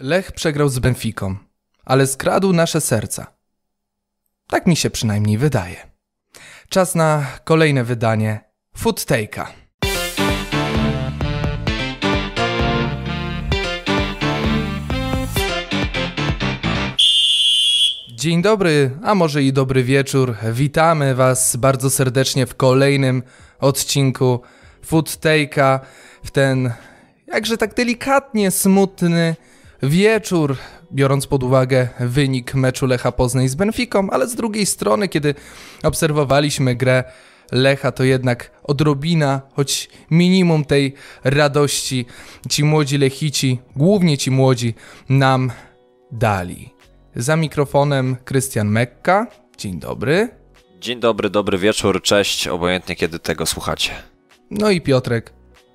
Lech przegrał z Benfiką, ale skradł nasze serca. Tak mi się przynajmniej wydaje. Czas na kolejne wydanie Food Take'a. Dzień dobry, a może i dobry wieczór. Witamy Was bardzo serdecznie w kolejnym odcinku Food Take'a w ten jakże tak delikatnie smutny wieczór, biorąc pod uwagę wynik meczu Lecha Poznań z Benfiką, ale z drugiej strony, kiedy obserwowaliśmy grę Lecha, to jednak odrobina, choć minimum tej radości ci młodzi Lechici, głównie ci młodzi, nam dali. Za mikrofonem Krystian Mekka. Dzień dobry. Dzień dobry, dobry wieczór, cześć, obojętnie kiedy tego słuchacie. No i Piotrek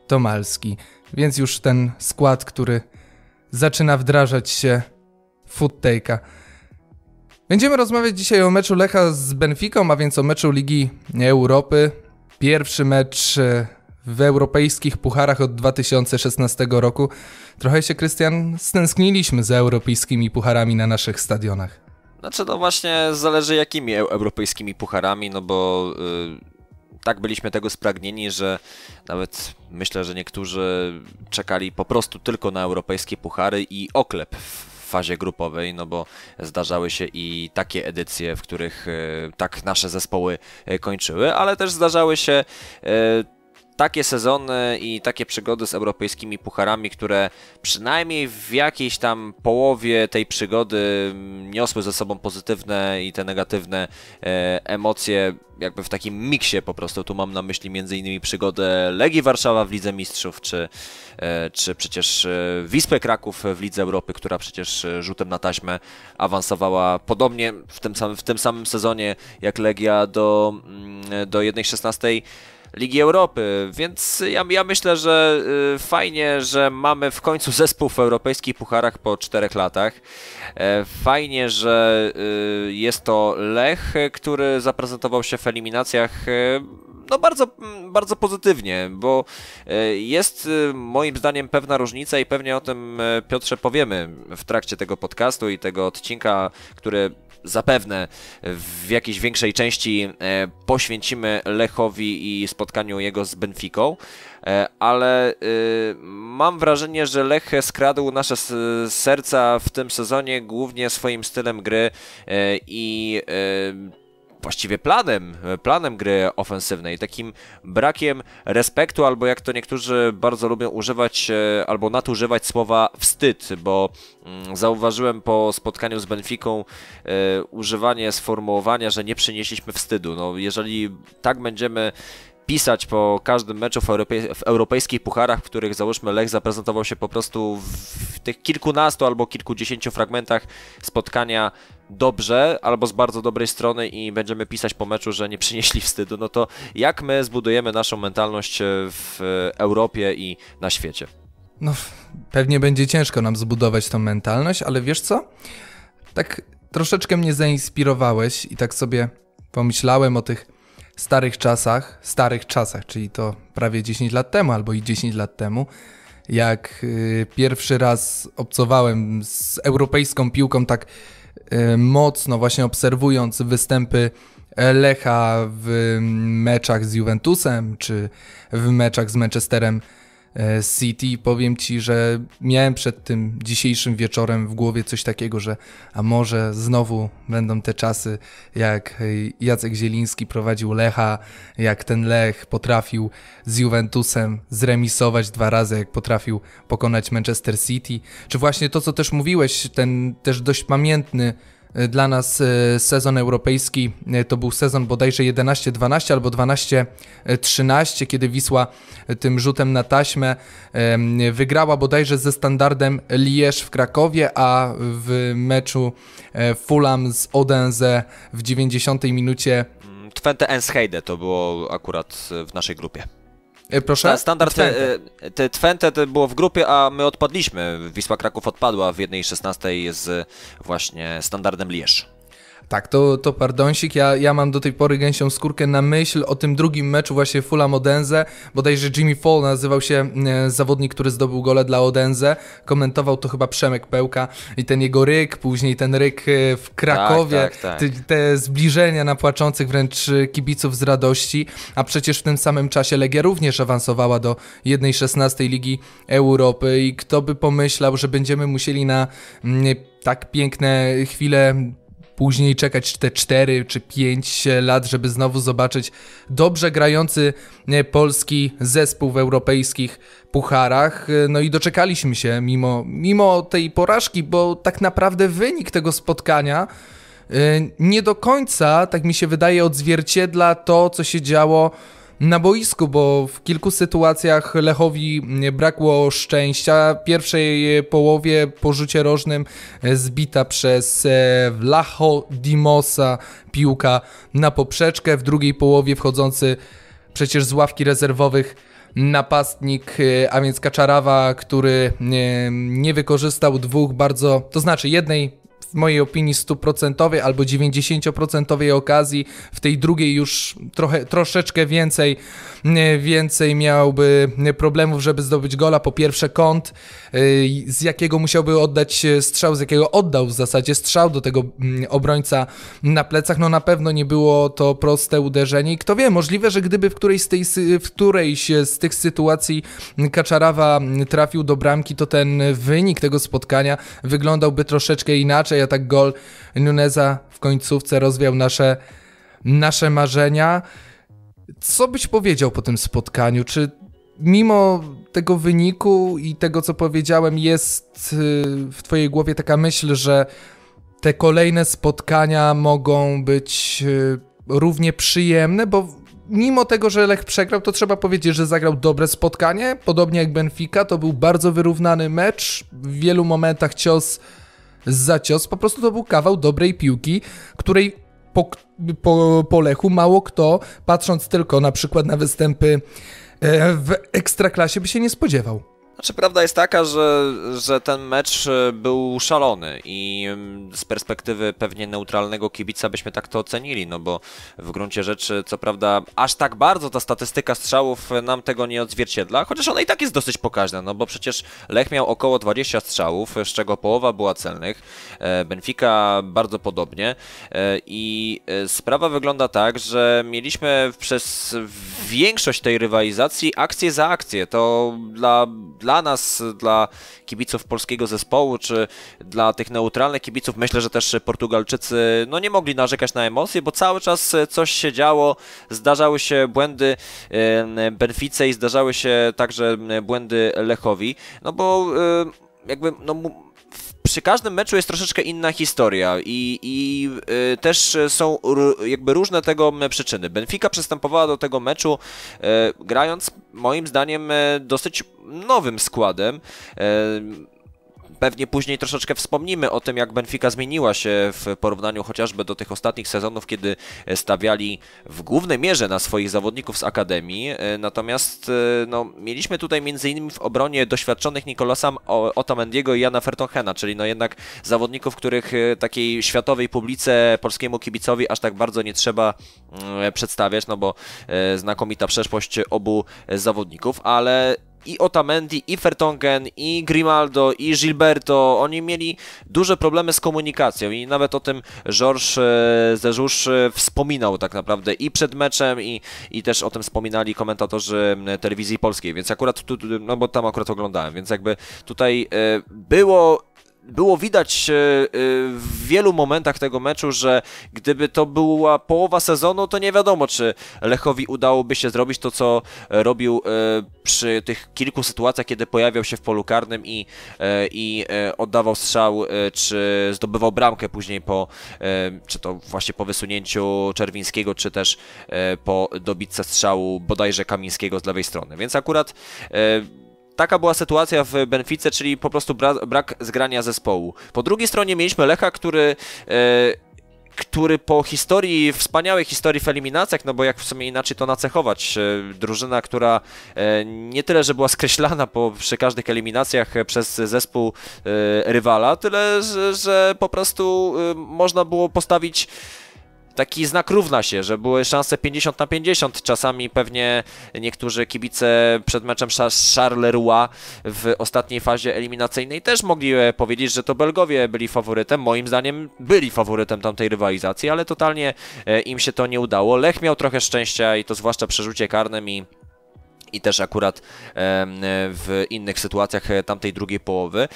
Tomalski. Więc już ten skład, który zaczyna wdrażać się food take'a. Będziemy rozmawiać dzisiaj o meczu Lecha z Benficą, a więc o meczu Ligi Europy. Pierwszy mecz e, w europejskich pucharach od 2016 roku. Trochę się, Krystian, stęskniliśmy za europejskimi pucharami na naszych stadionach. Znaczy, no właśnie zależy jakimi europejskimi pucharami, no bo yy, tak byliśmy tego spragnieni, że nawet myślę, że niektórzy czekali po prostu tylko na europejskie puchary i oklep w fazie grupowej, no bo zdarzały się i takie edycje, w których yy, tak nasze zespoły yy, kończyły, ale też zdarzały się takie sezony i takie przygody z europejskimi pucharami, które przynajmniej w jakiejś tam połowie tej przygody niosły ze sobą pozytywne i te negatywne e, emocje, jakby w takim miksie po prostu. Tu mam na myśli m.in. przygodę Legii Warszawa w Lidze Mistrzów, czy, e, czy przecież e, Wispę Kraków w Lidze Europy, która przecież rzutem na taśmę awansowała podobnie w tym samym, w tym samym sezonie jak Legia do, mm, do 1.16 Ligi Europy, więc ja, ja myślę, że y, fajnie, że mamy w końcu zespół w europejskich pucharach po czterech latach. E, fajnie, że y, jest to Lech, który zaprezentował się w eliminacjach e, no bardzo, bardzo pozytywnie, bo jest moim zdaniem pewna różnica i pewnie o tym Piotrze powiemy w trakcie tego podcastu i tego odcinka, który zapewne w jakiejś większej części e, poświęcimy Lechowi i spotkaniu jego z Benficą, e, ale e, mam wrażenie, że Lech skradł nasze serca w tym sezonie głównie swoim stylem gry i właściwie planem, planem gry ofensywnej, takim brakiem respektu, albo jak to niektórzy bardzo lubią używać, e, albo nadużywać słowa wstyd, bo mm, zauważyłem po spotkaniu z Benfiką e, używanie sformułowania, że nie przynieśliśmy wstydu. No, jeżeli tak będziemy pisać po każdym meczu w, w, europejskich pucharach, w których załóżmy Lech zaprezentował się po prostu w tych kilkunastu albo kilkudziesięciu fragmentach spotkania dobrze albo z bardzo dobrej strony i będziemy pisać po meczu, że nie przynieśli wstydu, no to jak my zbudujemy naszą mentalność w Europie i na świecie? No, pewnie będzie ciężko nam zbudować tą mentalność, ale wiesz co? Tak troszeczkę mnie zainspirowałeś i tak sobie pomyślałem o tych starych czasach, starych czasach, czyli to prawie 10 lat temu albo i 10 lat temu, jak y, pierwszy raz obcowałem z europejską piłką tak mocno, właśnie obserwując występy Lecha w meczach z Juventusem czy w meczach z Manchesterem City. Powiem ci, że miałem przed tym dzisiejszym wieczorem w głowie coś takiego, że a może znowu będą te czasy, jak Jacek Zieliński prowadził Lecha, jak ten Lech potrafił z Juventusem zremisować dwa razy, jak potrafił pokonać Manchester City. Czy właśnie to, co też mówiłeś, ten też dość pamiętny dla nas e, sezon europejski e, to był sezon bodajże 11-12 albo 12-13, kiedy Wisła e, tym rzutem na taśmę wygrała bodajże ze standardem Liège w Krakowie, a w meczu Fulham z Odense w 90 minucie Twente Enschede to było akurat w naszej grupie. E, proszę? Standard Twente. Te, Twente było w grupie, a my odpadliśmy. Wisła Kraków odpadła w 1.16 z właśnie standardem Lierz. Tak, to, to pardonsik. Ja, ja mam do tej pory gęsią skórkę na myśl o tym drugim meczu właśnie Fulham Odense. Bodajże Jimmy Fall nazywał się e, zawodnik, który zdobył gole dla Odense. Komentował to chyba Przemek Pełka i ten jego ryk, później ten ryk e, w Krakowie. Tak, tak, tak. Te, te zbliżenia na płaczących wręcz e, kibiców z radości. A przecież w tym samym czasie Legia również awansowała do 1-16 Ligi Europy i kto by pomyślał, że będziemy musieli na mm, tak piękne chwile później czekać te 4 czy 5 lat, żeby znowu zobaczyć dobrze grający polski zespół w europejskich pucharach. No i doczekaliśmy się mimo, mimo tej porażki, bo tak naprawdę wynik tego spotkania e, nie do końca, tak mi się wydaje, odzwierciedla to, co się działo na boisku, bo w kilku sytuacjach Lechowi brakło szczęścia. W pierwszej połowie po rzucie rożnym zbita przez e, Vlacho Dimosa piłka na poprzeczkę, w drugiej połowie wchodzący przecież z ławki rezerwowych napastnik, e, a więc Kaczarawa, który nie wykorzystał dwóch bardzo, to znaczy jednej w mojej opinii stuprocentowej albo 90% okazji, w tej drugiej już trochę, troszeczkę więcej, więcej miałby problemów, żeby zdobyć gola. Po pierwsze kąt, y, z jakiego musiałby oddać strzał, z jakiego oddał w zasadzie strzał do tego mm, obrońca na plecach, no na pewno nie było to proste uderzenie i kto wie, możliwe, że gdyby w którejś z, tej, w którejś z tych sytuacji Kaczarawa trafił do bramki, to ten wynik tego spotkania wyglądałby troszeczkę inaczej, a tak gol Nuneza w końcówce rozwiał nasze, nasze marzenia. Co byś powiedział po tym spotkaniu? Czy mimo tego wyniku i tego, co powiedziałem, jest y, w Twojej głowie taka myśl, że te kolejne spotkania mogą być y, równie przyjemne, bo mimo tego, że Lech przegrał, to trzeba powiedzieć, że zagrał dobre spotkanie, podobnie jak Benfica, to był bardzo wyrównany mecz, w wielu momentach cios za cios, po prostu to był kawał dobrej piłki, której po, po, po Lechu mało kto, patrząc tylko na przykład na występy e, w ekstraklasie, by się nie spodziewał. Znaczy, prawda jest taka, że, że ten mecz e, był szalony i mm, z perspektywy pewnie neutralnego kibica byśmy tak to ocenili, no bo w gruncie rzeczy, co prawda, aż tak bardzo ta statystyka strzałów nam tego nie odzwierciedla, chociaż ona i tak jest dosyć pokaźna, no bo przecież Lech miał około 20 strzałów, z czego połowa była celnych, e, Benfica bardzo podobnie e, i sprawa wygląda tak, że mieliśmy przez większość tej rywalizacji akcję za akcję, to dla dla nas, dla kibiców polskiego zespołu, czy dla tych neutralnych kibiców, myślę, że też Portugalczycy no nie mogli narzekać na emocje, bo cały czas coś się działo, zdarzały się błędy Benfice i zdarzały się także błędy Lechowi, no bo jakby no, przy każdym meczu jest troszeczkę inna historia i, i y, też są r, jakby różne tego przyczyny. Benfica przystępowała do tego meczu y, grając moim zdaniem y, dosyć nowym składem. Y, Pewnie później troszeczkę wspomnimy o tym, jak Benfica zmieniła się w porównaniu chociażby do tych ostatnich sezonów, kiedy stawiali w głównej mierze na swoich zawodników z Akademii. E, natomiast e, no, mieliśmy tutaj m.in. w obronie doświadczonych Nikolasa Otamendiego i Jana Fertonhena, czyli no jednak zawodników, których e, takiej światowej publice polskiemu kibicowi aż tak bardzo nie trzeba mm, przedstawiać, no bo znakomita przeszłość obu zawodników, ale i Otamendi, i Fertongen, i Grimaldo, i Gilberto, oni mieli duże problemy z komunikacją i nawet o tym Georges e, Zeżusz e, wspominał tak naprawdę i przed meczem, i, i też o tym wspominali komentatorzy telewizji polskiej, więc akurat tu, no bo tam akurat oglądałem, więc jakby tutaj e, było było widać e, e, w wielu momentach tego meczu, że gdyby to była połowa sezonu, to nie wiadomo, czy Lechowi udałoby się zrobić to, co robił e, przy tych kilku sytuacjach, kiedy pojawiał się w polu karnym i, i oddawał strzał, czy zdobywał bramkę później po, czy to właśnie po wysunięciu Czerwińskiego, czy też po dobitce strzału bodajże Kamińskiego z lewej strony. Więc akurat Taka była sytuacja w Benfice, czyli po prostu bra brak zgrania zespołu. Po drugiej stronie mieliśmy Lecha, który e, który po historii, wspaniałej historii w eliminacjach, no bo jak w sumie inaczej to nacechować, drużyna, która nie tyle, że była skreślana po, przy każdych eliminacjach przez zespół rywala, tyle, że, że po prostu można było postawić taki znak równa się, że były szanse 50 na 50. Czasami pewnie niektórzy kibice przed meczem Charleroi w ostatniej fazie eliminacyjnej też mogli e, powiedzieć, że to Belgowie byli faworytem. Moim zdaniem byli faworytem tamtej rywalizacji, ale totalnie e, im się to nie udało. Lech miał trochę szczęścia i to zwłaszcza przy rzucie karnym i i też akurat w innych sytuacjach e, tamtej drugiej połowy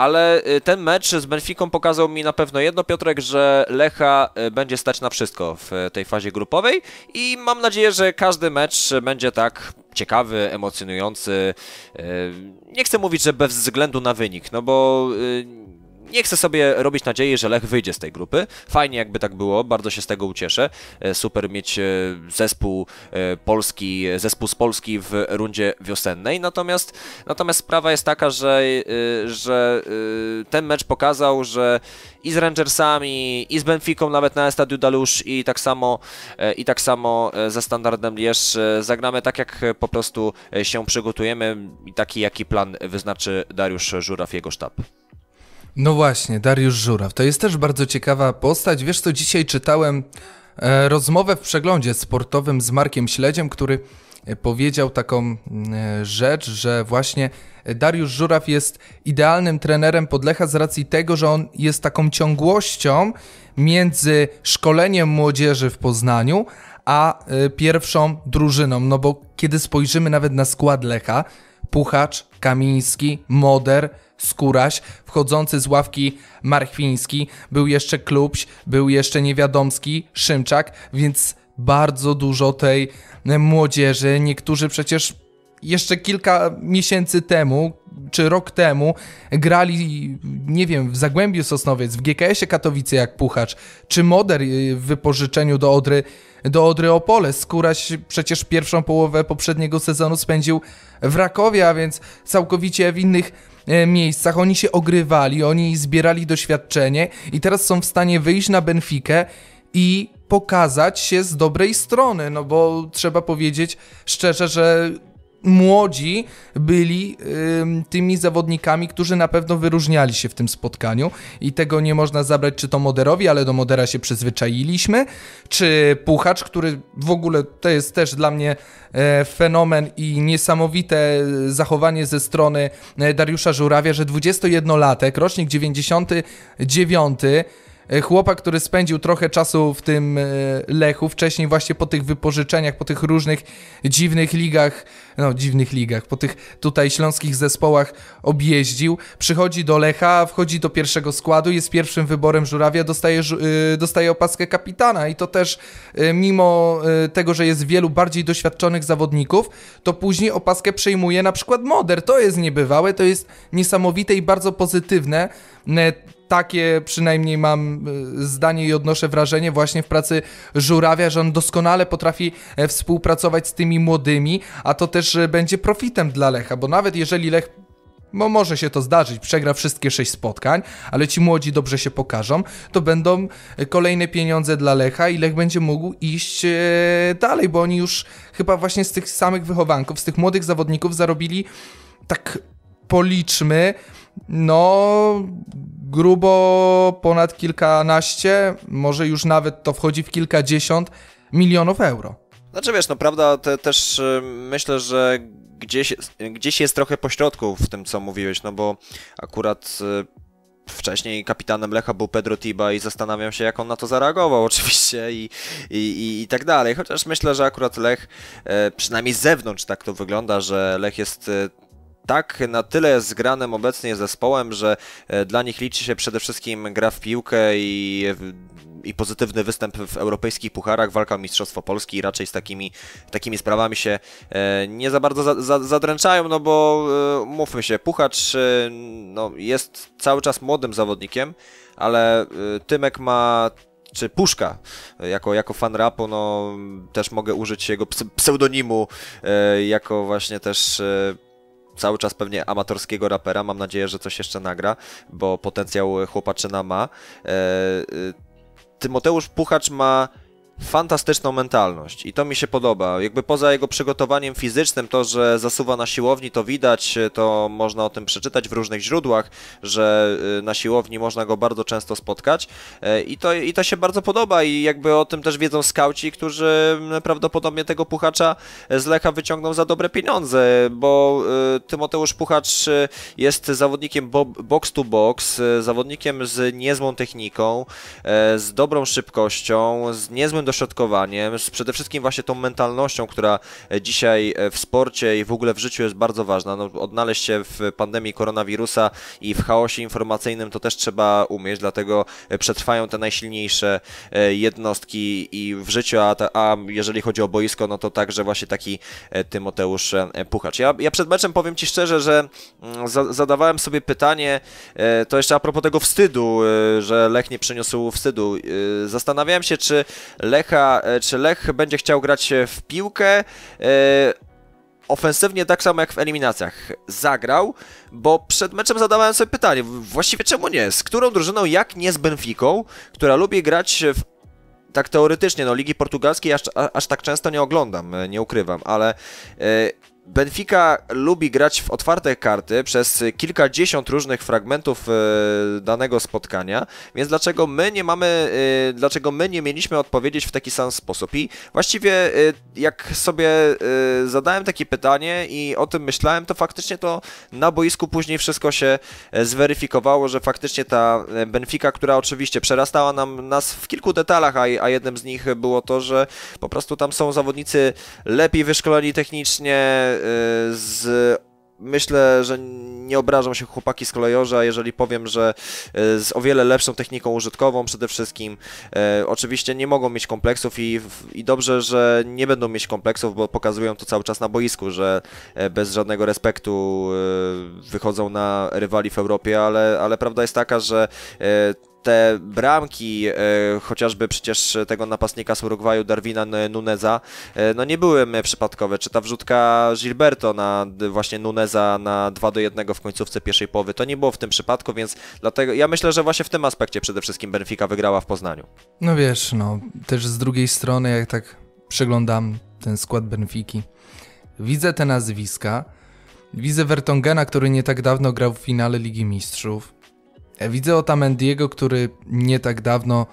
ale y, ten mecz z Benficą pokazał mi na pewno jedno, Piotrek, że Lecha y, będzie stać na wszystko w y, tej fazie grupowej i mam nadzieję, że każdy mecz będzie tak ciekawy, emocjonujący. Nie chcę mówić, że bez względu na wynik, no bo nie chcę sobie robić nadziei, że Lech wyjdzie z tej grupy. Fajnie jakby tak było, bardzo się z tego ucieszę. E, super mieć e, zespół e, polski, zespół z Polski w rundzie wiosennej. Natomiast, natomiast sprawa jest taka, że, że ten mecz pokazał, że i z Rangersami, i z Benficą nawet na Stadiu Dalusz i tak samo i tak samo ze Standardem Lierz zagramy tak jak po prostu się przygotujemy i taki jaki plan wyznaczy Dariusz Żuraw jego sztab. No właśnie, Dariusz Żuraw. To jest też bardzo ciekawa postać. Wiesz co, dzisiaj czytałem e, rozmowę w przeglądzie sportowym z Markiem Śledziem, który e, powiedział taką e, rzecz, że właśnie Dariusz Żuraw jest idealnym trenerem Podlecha z racji tego, że on jest taką ciągłością między szkoleniem młodzieży w Poznaniu, a e, pierwszą drużyną. No bo kiedy spojrzymy nawet na skład Lecha, Puchacz, Kamiński, Moder, Skóraś, wchodzący z ławki Marchwiński, był jeszcze Klubś, był jeszcze Niewiadomski, Szymczak, więc bardzo dużo tej młodzieży. Niektórzy przecież jeszcze kilka miesięcy temu, czy rok temu, grali, nie wiem, w Zagłębiu Sosnowiec, w GKS-ie Katowice jak Puchacz, czy Moder w wypożyczeniu do Odry, do Odry Opole. Skóraś przecież pierwszą połowę poprzedniego sezonu spędził w Rakowie, a więc całkowicie w innych E, miejscach, oni się ogrywali, oni zbierali doświadczenie i teraz są w stanie wyjść na Benfikę i pokazać się z dobrej strony, no bo trzeba powiedzieć szczerze, że młodzi byli y, tymi zawodnikami, którzy na pewno wyróżniali się w tym spotkaniu. I tego nie można zabrać czy to Moderowi, ale do Modera się przyzwyczailiśmy, czy Puchacz, który w ogóle to jest też dla mnie e, fenomen i niesamowite zachowanie ze strony e, Dariusza Żurawia, że 21-latek, rocznik 99 E, chłopak, który spędził trochę czasu w tym e, Lechu, wcześniej właśnie po tych wypożyczeniach, po tych różnych dziwnych ligach, no dziwnych ligach, po tych tutaj śląskich zespołach objeździł, przychodzi do Lecha, wchodzi do pierwszego składu, jest pierwszym wyborem Żurawia, dostaje, e, dostaje opaskę kapitana i to też mimo tego, że jest wielu bardziej doświadczonych zawodników, to później opaskę przejmuje na przykład Moder. To jest niebywałe, to jest niesamowite i bardzo pozytywne takie przynajmniej mam e, zdanie i odnoszę wrażenie właśnie w pracy Żurawia, że on doskonale potrafi e, współpracować z tymi młodymi, a to też e, będzie profitem dla Lecha, bo nawet jeżeli Lech bo może się to zdarzyć, przegra wszystkie sześć spotkań, ale ci młodzi dobrze się pokażą, to będą kolejne pieniądze dla Lecha i Lech będzie mógł iść dalej, bo oni już chyba właśnie z tych samych wychowanków, z tych młodych zawodników zarobili tak policzmy, no grubo ponad kilkanaście, może już nawet to wchodzi w kilkadziesiąt milionów euro. Znaczy wiesz, no prawda, te, też y, myślę, że gdzieś, gdzieś jest trochę pośrodku w tym, co mówiłeś, no bo akurat y, wcześniej kapitanem Lecha był Pedro Tiba i zastanawiam się, jak on na to zareagował oczywiście i, i, i, i tak dalej. Chociaż myślę, że akurat Lech, e, przynajmniej z zewnątrz tak to wygląda, że Lech jest tak na tyle zgranym obecnie zespołem, że e, dla nich liczy się przede wszystkim gra w piłkę i i pozytywny występ w europejskich pucharach, walka o Mistrzostwo Polski i raczej z takimi, takimi sprawami się e, nie za bardzo za, za, zadręczają, no bo e, mówmy się, Puchacz no, jest cały czas młodym zawodnikiem, ale Tymek ma czy Puszka, jako, jako fan rapu, no też mogę użyć jego pseudonimu, jako właśnie też cały czas pewnie amatorskiego rapera. Mam nadzieję, że coś jeszcze nagra, bo potencjał chłopaczyna ma. E, Tymoteusz Puchacz ma fantastyczną mentalność. I to mi się podoba. Jakby poza jego przygotowaniem fizycznym, to, że zasuwa na siłowni, to widać, to można o tym przeczytać w różnych źródłach, że y, na siłowni można go bardzo często spotkać. E, i to, i to się bardzo podoba. I jakby o tym też wiedzą skauci, którzy mm, prawdopodobnie tego Puchacza z Lecha wyciągną za dobre pieniądze, bo y, Tymoteusz Puchacz y, jest zawodnikiem box to box, zawodnikiem z niezłą techniką, e, z dobrą szybkością, z niezłym dośrodkowaniem, z przede wszystkim właśnie tą mentalnością, która e, dzisiaj e, w sporcie i w ogóle w życiu jest bardzo ważna. No, odnaleźć się w pandemii koronawirusa i w chaosie informacyjnym to też trzeba umieć, dlatego e, przetrwają te najsilniejsze jednostki i w życiu, a, a jeżeli chodzi o boisko, no to także właśnie taki Tymoteusz Puchacz. Ja, ja przed meczem powiem Ci szczerze, że mm, za, zadawałem sobie pytanie, to jeszcze a propos tego wstydu, że Lech nie przyniósł wstydu. Zastanawiałem się, czy Lech Lecha, e, czy Lech będzie chciał grać w piłkę e, ofensywnie tak samo jak w eliminacjach zagrał, bo przed meczem zadawałem sobie pytanie, właściwie czemu nie? Z którą drużyną, jak nie z Benficą, która lubi grać w tak teoretycznie, no Ligi Portugalskiej aż, aż tak często nie oglądam, e, nie ukrywam, ale Benfica lubi grać w otwarte karty przez kilkadziesiąt różnych fragmentów e, danego spotkania, więc dlaczego my nie mamy, e, dlaczego my nie mieliśmy odpowiedzieć w taki sam sposób? I właściwie e, jak sobie zadałem takie pytanie i o tym myślałem, to faktycznie to na boisku później wszystko się zweryfikowało, że faktycznie ta Benfica, która oczywiście przerastała nam nas w kilku detalach, a, a jednym z nich było to, że po prostu tam są zawodnicy lepiej wyszkoleni technicznie, z myślę, że nie obrażą się chłopaki z kolejorza, jeżeli powiem, że e, z o wiele lepszą techniką użytkową przede wszystkim. E, oczywiście nie mogą mieć kompleksów i, i dobrze, że nie będą mieć kompleksów, bo pokazują to cały czas na boisku, że bez żadnego respektu wychodzą na rywali w Europie, ale, ale prawda jest taka, że te bramki, e, chociażby przecież tego napastnika z Urugwaju, Darwina Nuneza, e, no nie były przypadkowe. Czy ta wrzutka Gilberto na właśnie Nuneza na 2 do 1 w końcówce pierwszej połowy, to nie było w tym przypadku, więc dlatego ja myślę, że właśnie w tym aspekcie przede wszystkim Benfica wygrała w Poznaniu. No wiesz, no też z drugiej strony, jak tak przeglądam ten skład Benfiki, widzę te nazwiska, widzę Vertongena, który nie tak dawno grał w finale Ligi Mistrzów, Widzę Otamendiego, który nie tak dawno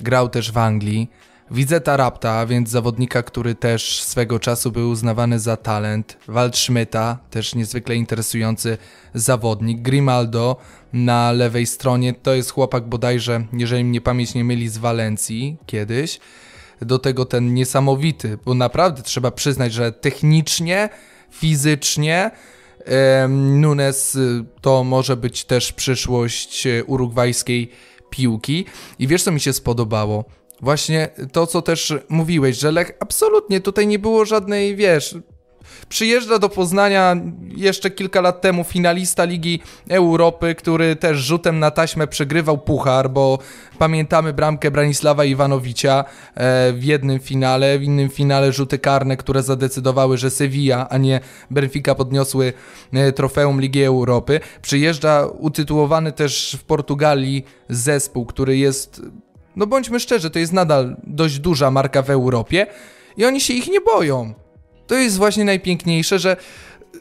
grał też w Anglii. Widzę Tarapta, więc zawodnika, który też swego czasu był uznawany za talent. Waldschmidta, też niezwykle interesujący zawodnik. Grimaldo na lewej stronie, to jest chłopak bodajże, jeżeli mnie pamięć nie myli, z Walencji kiedyś. Do tego ten niesamowity, bo naprawdę trzeba przyznać, że technicznie, fizycznie Nunes y, to może być też przyszłość y, urugwajskiej piłki. I wiesz, co mi się spodobało? Właśnie to, co też mówiłeś, że Lech absolutnie tutaj nie było żadnej, wiesz, Przyjeżdża do Poznania jeszcze kilka lat temu finalista Ligi Europy, który też rzutem na taśmę przegrywał puchar, bo pamiętamy bramkę Branisława Iwanowicza e, w jednym finale, w innym finale rzuty karne, które zadecydowały, że Sevilla, a nie Benfica podniosły e, trofeum Ligi Europy. Przyjeżdża utytułowany też w Portugalii zespół, który jest, no bądźmy szczerzy, to jest nadal dość duża marka w Europie i oni się ich nie boją. To jest właśnie najpiękniejsze, że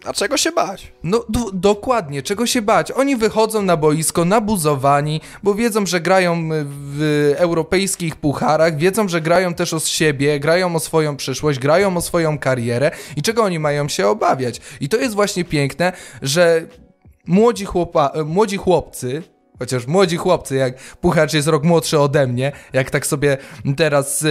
a czego się bać? No dokładnie, czego się bać? Oni wychodzą na boisko nabuzowani, bo wiedzą, że grają w europejskich pucharach, wiedzą, że grają też o siebie, grają o swoją przyszłość, grają o swoją karierę i czego oni mają się obawiać? I to jest właśnie piękne, że młodzi, chłopa, młodzi chłopcy, Chociaż młodzi chłopcy, jak Puchacz jest rok młodszy ode mnie, jak tak sobie teraz yy,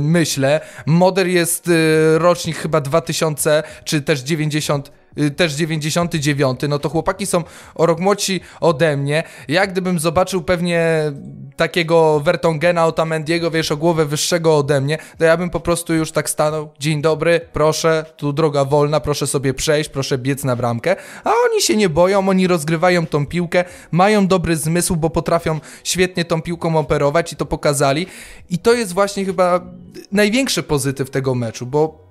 myślę. Moder jest yy, rocznik chyba 2000 czy też 90 Y, też 99, no to chłopaki są o rok młodsi ode mnie. Ja gdybym zobaczył pewnie takiego Vertongena, Otamendiego, wiesz, o głowę wyższego ode mnie, to ja bym po prostu już tak stanął, dzień dobry, proszę, tu droga wolna, proszę sobie przejść, proszę biec na bramkę, a oni się nie boją, oni rozgrywają tą piłkę, mają dobry zmysł, bo potrafią świetnie tą piłką operować i to pokazali. I to jest właśnie chyba największy pozytyw tego meczu, bo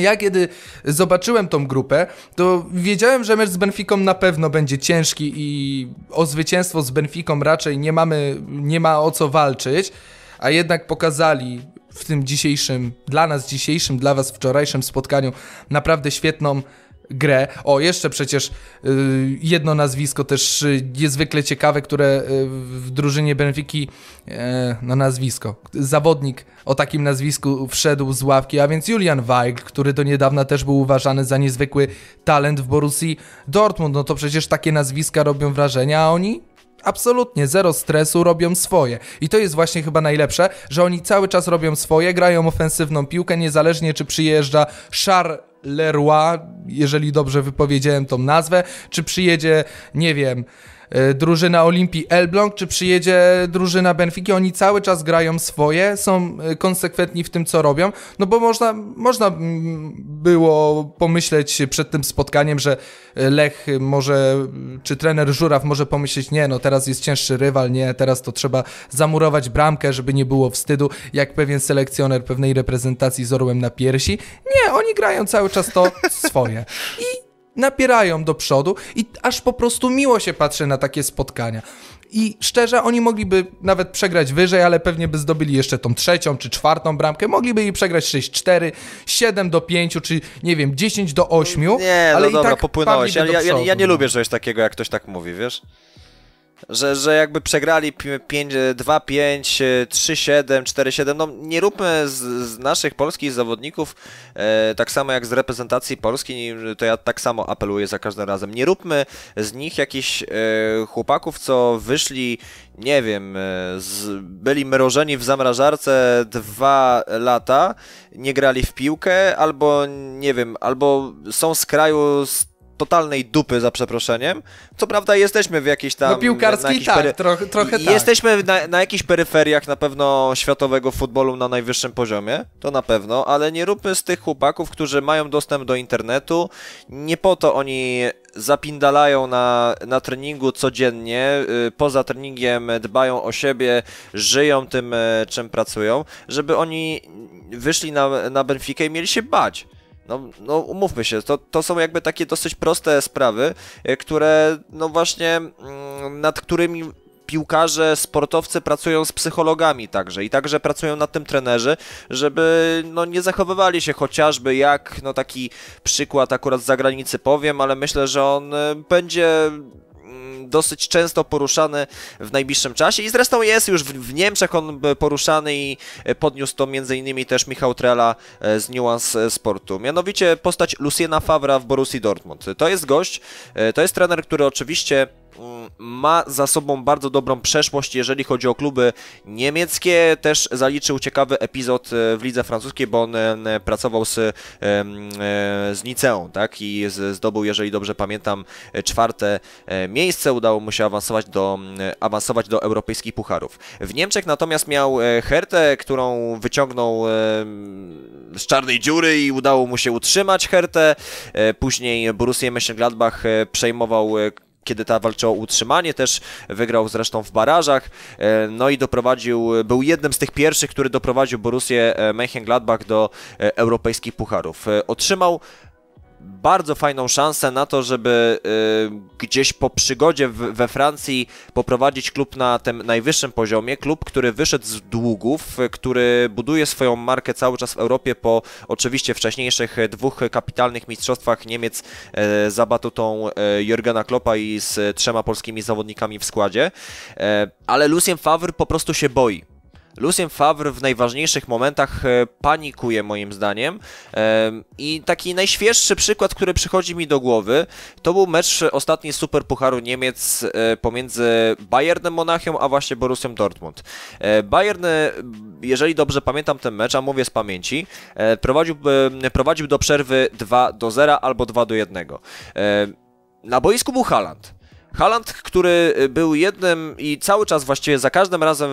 ja kiedy zobaczyłem tą grupę, to wiedziałem, że mecz z Benfiką na pewno będzie ciężki i o zwycięstwo z Benfiką raczej nie mamy, nie ma o co walczyć, a jednak pokazali w tym dzisiejszym, dla nas dzisiejszym, dla was wczorajszym spotkaniu naprawdę świetną grę. O, jeszcze przecież y, jedno nazwisko też y, niezwykle ciekawe, które y, w drużynie Benfiki, no nazwisko, zawodnik o takim nazwisku wszedł z ławki, a więc Julian Weigl, który do niedawna też był uważany za niezwykły talent w Borussii Dortmund. No to przecież takie nazwiska robią wrażenie, a oni absolutnie zero stresu, robią swoje. I to jest właśnie chyba najlepsze, że oni cały czas robią swoje, grają ofensywną piłkę, niezależnie czy przyjeżdża Charles Leroy, jeżeli dobrze wypowiedziałem tą nazwę, czy przyjedzie, nie wiem, drużyna Olimpii Elbląg, czy przyjedzie drużyna Benfiki, oni cały czas grają swoje, są e, konsekwentni w tym, co robią, no bo można, można było pomyśleć przed tym spotkaniem, że Lech może, czy trener Żuraw może pomyśleć, nie, no teraz jest cięższy rywal, nie, teraz to trzeba zamurować bramkę, żeby nie było wstydu, jak pewien selekcjoner pewnej reprezentacji z orłem na piersi. Nie, oni grają cały czas to swoje. I napierają do przodu i aż po prostu miło się patrzy na takie spotkania. I szczerze, oni mogliby nawet przegrać wyżej, ale pewnie by zdobyli jeszcze tą trzecią czy czwartą bramkę. Mogliby jej przegrać 6-4, 7 do 5, czy nie wiem, 10 do 8. Nie, ale no dobra, tak popłynąłeś. Ja, ja, ja, ja nie no. lubię czegoś takiego, jak ktoś tak mówi, wiesz? Że, że jakby przegrali 5, 2, 5, 3, 7, 4, 7. No nie róbmy z, z naszych polskich zawodników, e, tak samo jak z reprezentacji Polski, to ja tak samo apeluję za każdym razem. Nie róbmy z nich jakichś e, chłopaków, co wyszli, nie wiem, e, z, byli mrożeni w zamrażarce dwa lata, nie grali w piłkę, albo nie wiem, albo są z kraju totalnej dupy, za przeproszeniem. Co prawda jesteśmy w jakiejś tam... No piłkarskiej tak, pery... trochę, trochę tak. Jesteśmy na, na jakichś peryferiach na pewno światowego futbolu na najwyższym poziomie, to na pewno, ale nie róbmy z tych chłopaków, którzy mają dostęp do internetu, nie po to oni zapindalają na, na treningu codziennie, y, poza treningiem dbają o siebie, żyją tym, y, czym pracują, żeby oni wyszli na, na Benfica i mieli się bać. No, no umówmy się, to, to są jakby takie dosyć proste sprawy, e, które no właśnie mm, nad którymi piłkarze, sportowcy pracują z psychologami także i także pracują nad tym trenerzy, żeby no, nie zachowywali się chociażby jak, no taki przykład akurat z zagranicy powiem, ale myślę, że on e, będzie dosyć często poruszany w najbliższym czasie i zresztą jest już w, w Niemczech on poruszany i podniósł to m.in. też Michał Trela e, z Nuance Sportu. Mianowicie postać Luciena Favra w Borussii Dortmund. To jest gość, e, to jest trener, który oczywiście ma za sobą bardzo dobrą przeszłość, jeżeli chodzi o kluby niemieckie. Też zaliczył ciekawy epizod e, w lidze francuskiej, bo on e, pracował z, e, z Niceą, tak? I zdobył, jeżeli dobrze pamiętam, czwarte miejsce. Udało mu się awansować do, awansować do europejskich pucharów. W Niemczech natomiast miał Hertę, którą wyciągnął z czarnej dziury i udało mu się utrzymać Hertę. Później Borussia Mönchengladbach przejmował kiedy ta walczyła o utrzymanie, też wygrał zresztą w barażach, e, no i doprowadził, był jednym z tych pierwszych, który doprowadził Borussię e, Mönchengladbach do e, europejskich pucharów. Otrzymał bardzo fajną szansę na to, żeby y, gdzieś po przygodzie w, we Francji poprowadzić klub na tym najwyższym poziomie. Klub, który wyszedł z długów, który buduje swoją markę cały czas w Europie po oczywiście wcześniejszych dwóch kapitalnych mistrzostwach Niemiec y, za batutą y, Jurgena Kloppa i z trzema polskimi zawodnikami w składzie. E, ale Lucien Favre po prostu się boi Lucien Favre w najważniejszych momentach e, panikuje moim zdaniem i taki najświeższy przykład, który przychodzi mi do głowy, to był mecz ostatni Super Pucharu Niemiec e, pomiędzy Bayernem Monachium, a właśnie Borussią Dortmund. E, Bayern, jeżeli dobrze pamiętam ten mecz, a mówię z pamięci, prowadził, prowadził do przerwy 2 do 0 albo 2 do 1. Na boisku był Haaland. Haaland, który y, był jednym i cały czas właściwie za każdym razem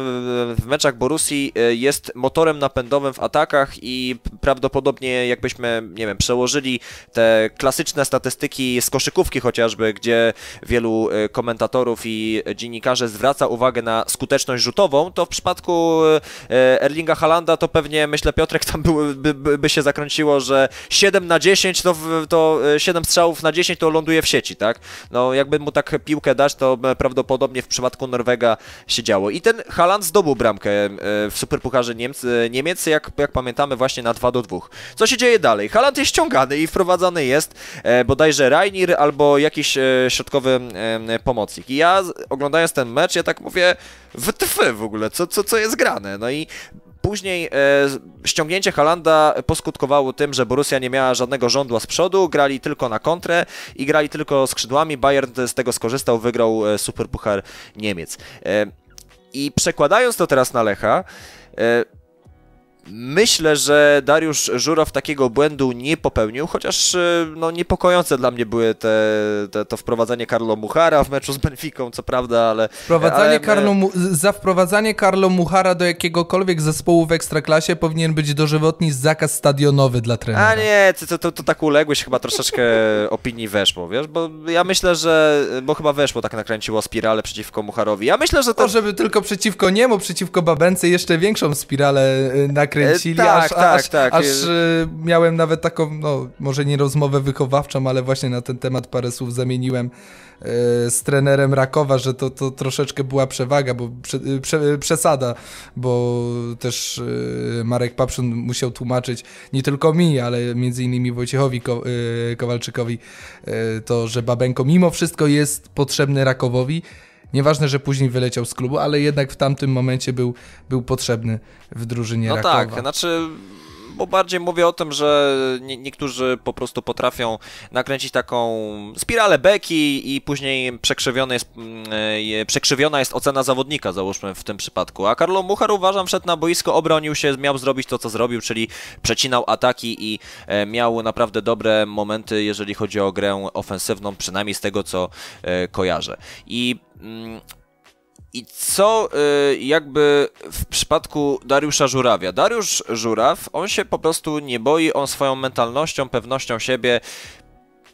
w meczach Borussii y, jest motorem napędowym w atakach i prawdopodobnie jakbyśmy, nie wiem, przełożyli te klasyczne statystyki z koszykówki chociażby, gdzie wielu y, komentatorów i dziennikarzy zwraca uwagę na skuteczność rzutową, to w przypadku Erlinga Halanda to pewnie, myślę, Piotrek tam by, by, by się zakręciło, że 7 na 10 to, to 7 strzałów na 10 to ląduje w sieci, tak? No jakby mu tak piłkę dać, to prawdopodobnie w przypadku Norwega się działo. I ten Haaland zdobył bramkę w Superpucharze Niemcy, Niemiec, jak, jak pamiętamy, właśnie na 2 do 2. Co się dzieje dalej? Haaland jest ściągany i wprowadzany jest bodajże Rainir albo jakiś środkowy pomocnik. I ja oglądając ten mecz, ja tak mówię, WTF w ogóle, co, co, co jest grane? No i Później e, ściągnięcie Halanda poskutkowało tym, że Borussia nie miała żadnego żądła z przodu, grali tylko na kontrę i grali tylko skrzydłami. Bayern z tego skorzystał, wygrał e, Superpuchar Niemiec. E, I przekładając to teraz na Lecha, e, Myślę, że Dariusz Żuraw takiego błędu nie popełnił, chociaż e, no, niepokojące dla mnie były te, te, to wprowadzenie Carlo Muchara w meczu z Benficą, co prawda, ale... Wprowadzanie ale... Carlo, za wprowadzanie Carlo Muchara do jakiegokolwiek zespołu w Ekstraklasie powinien być dożywotni zakaz stadionowy dla trenera. A nie, to, to, to tak uległeś, chyba troszeczkę opinii weszło, wiesz, bo ja myślę, że... bo chyba weszło, tak nakręciło spiralę przeciwko Mucharowi. Ja myślę, że to... to żeby tylko przeciwko niemu, przeciwko Babence jeszcze większą spiralę y, nakręcić kręcili, e, tak, aż, tak, aż, tak. aż y, miałem nawet taką, no może nie rozmowę wychowawczą, ale właśnie na ten temat parę słów zamieniłem y, z trenerem Rakowa, że to, to troszeczkę była przewaga, bo prze, y, prze, przesada, bo też Marek Papszun musiał tłumaczyć nie tylko mi, ale między innymi Wojciechowi Ko, Kowalczykowi to, że Babenko mimo wszystko jest potrzebny Rakowowi, Nieważne, że później wyleciał z klubu, ale jednak w tamtym momencie był, był potrzebny w drużynie no Rakowa. tak, znaczy bo bardziej mówię o tym, że nie, niektórzy po prostu potrafią nakręcić taką spiralę beki i później przekrzywiona jest, mm, przekrzywiona jest ocena zawodnika, załóżmy w tym przypadku. A Karlo Muchar uważam wszedł na boisko, obronił się, miał zrobić to, co zrobił, czyli przecinał ataki i e, miał naprawdę dobre momenty, jeżeli chodzi o grę ofensywną, przynajmniej z tego, co e, kojarzę. I i co y, jakby w przypadku Dariusza Żurawia? Dariusz Żuraw, on się po prostu nie boi, on swoją mentalnością, pewnością siebie,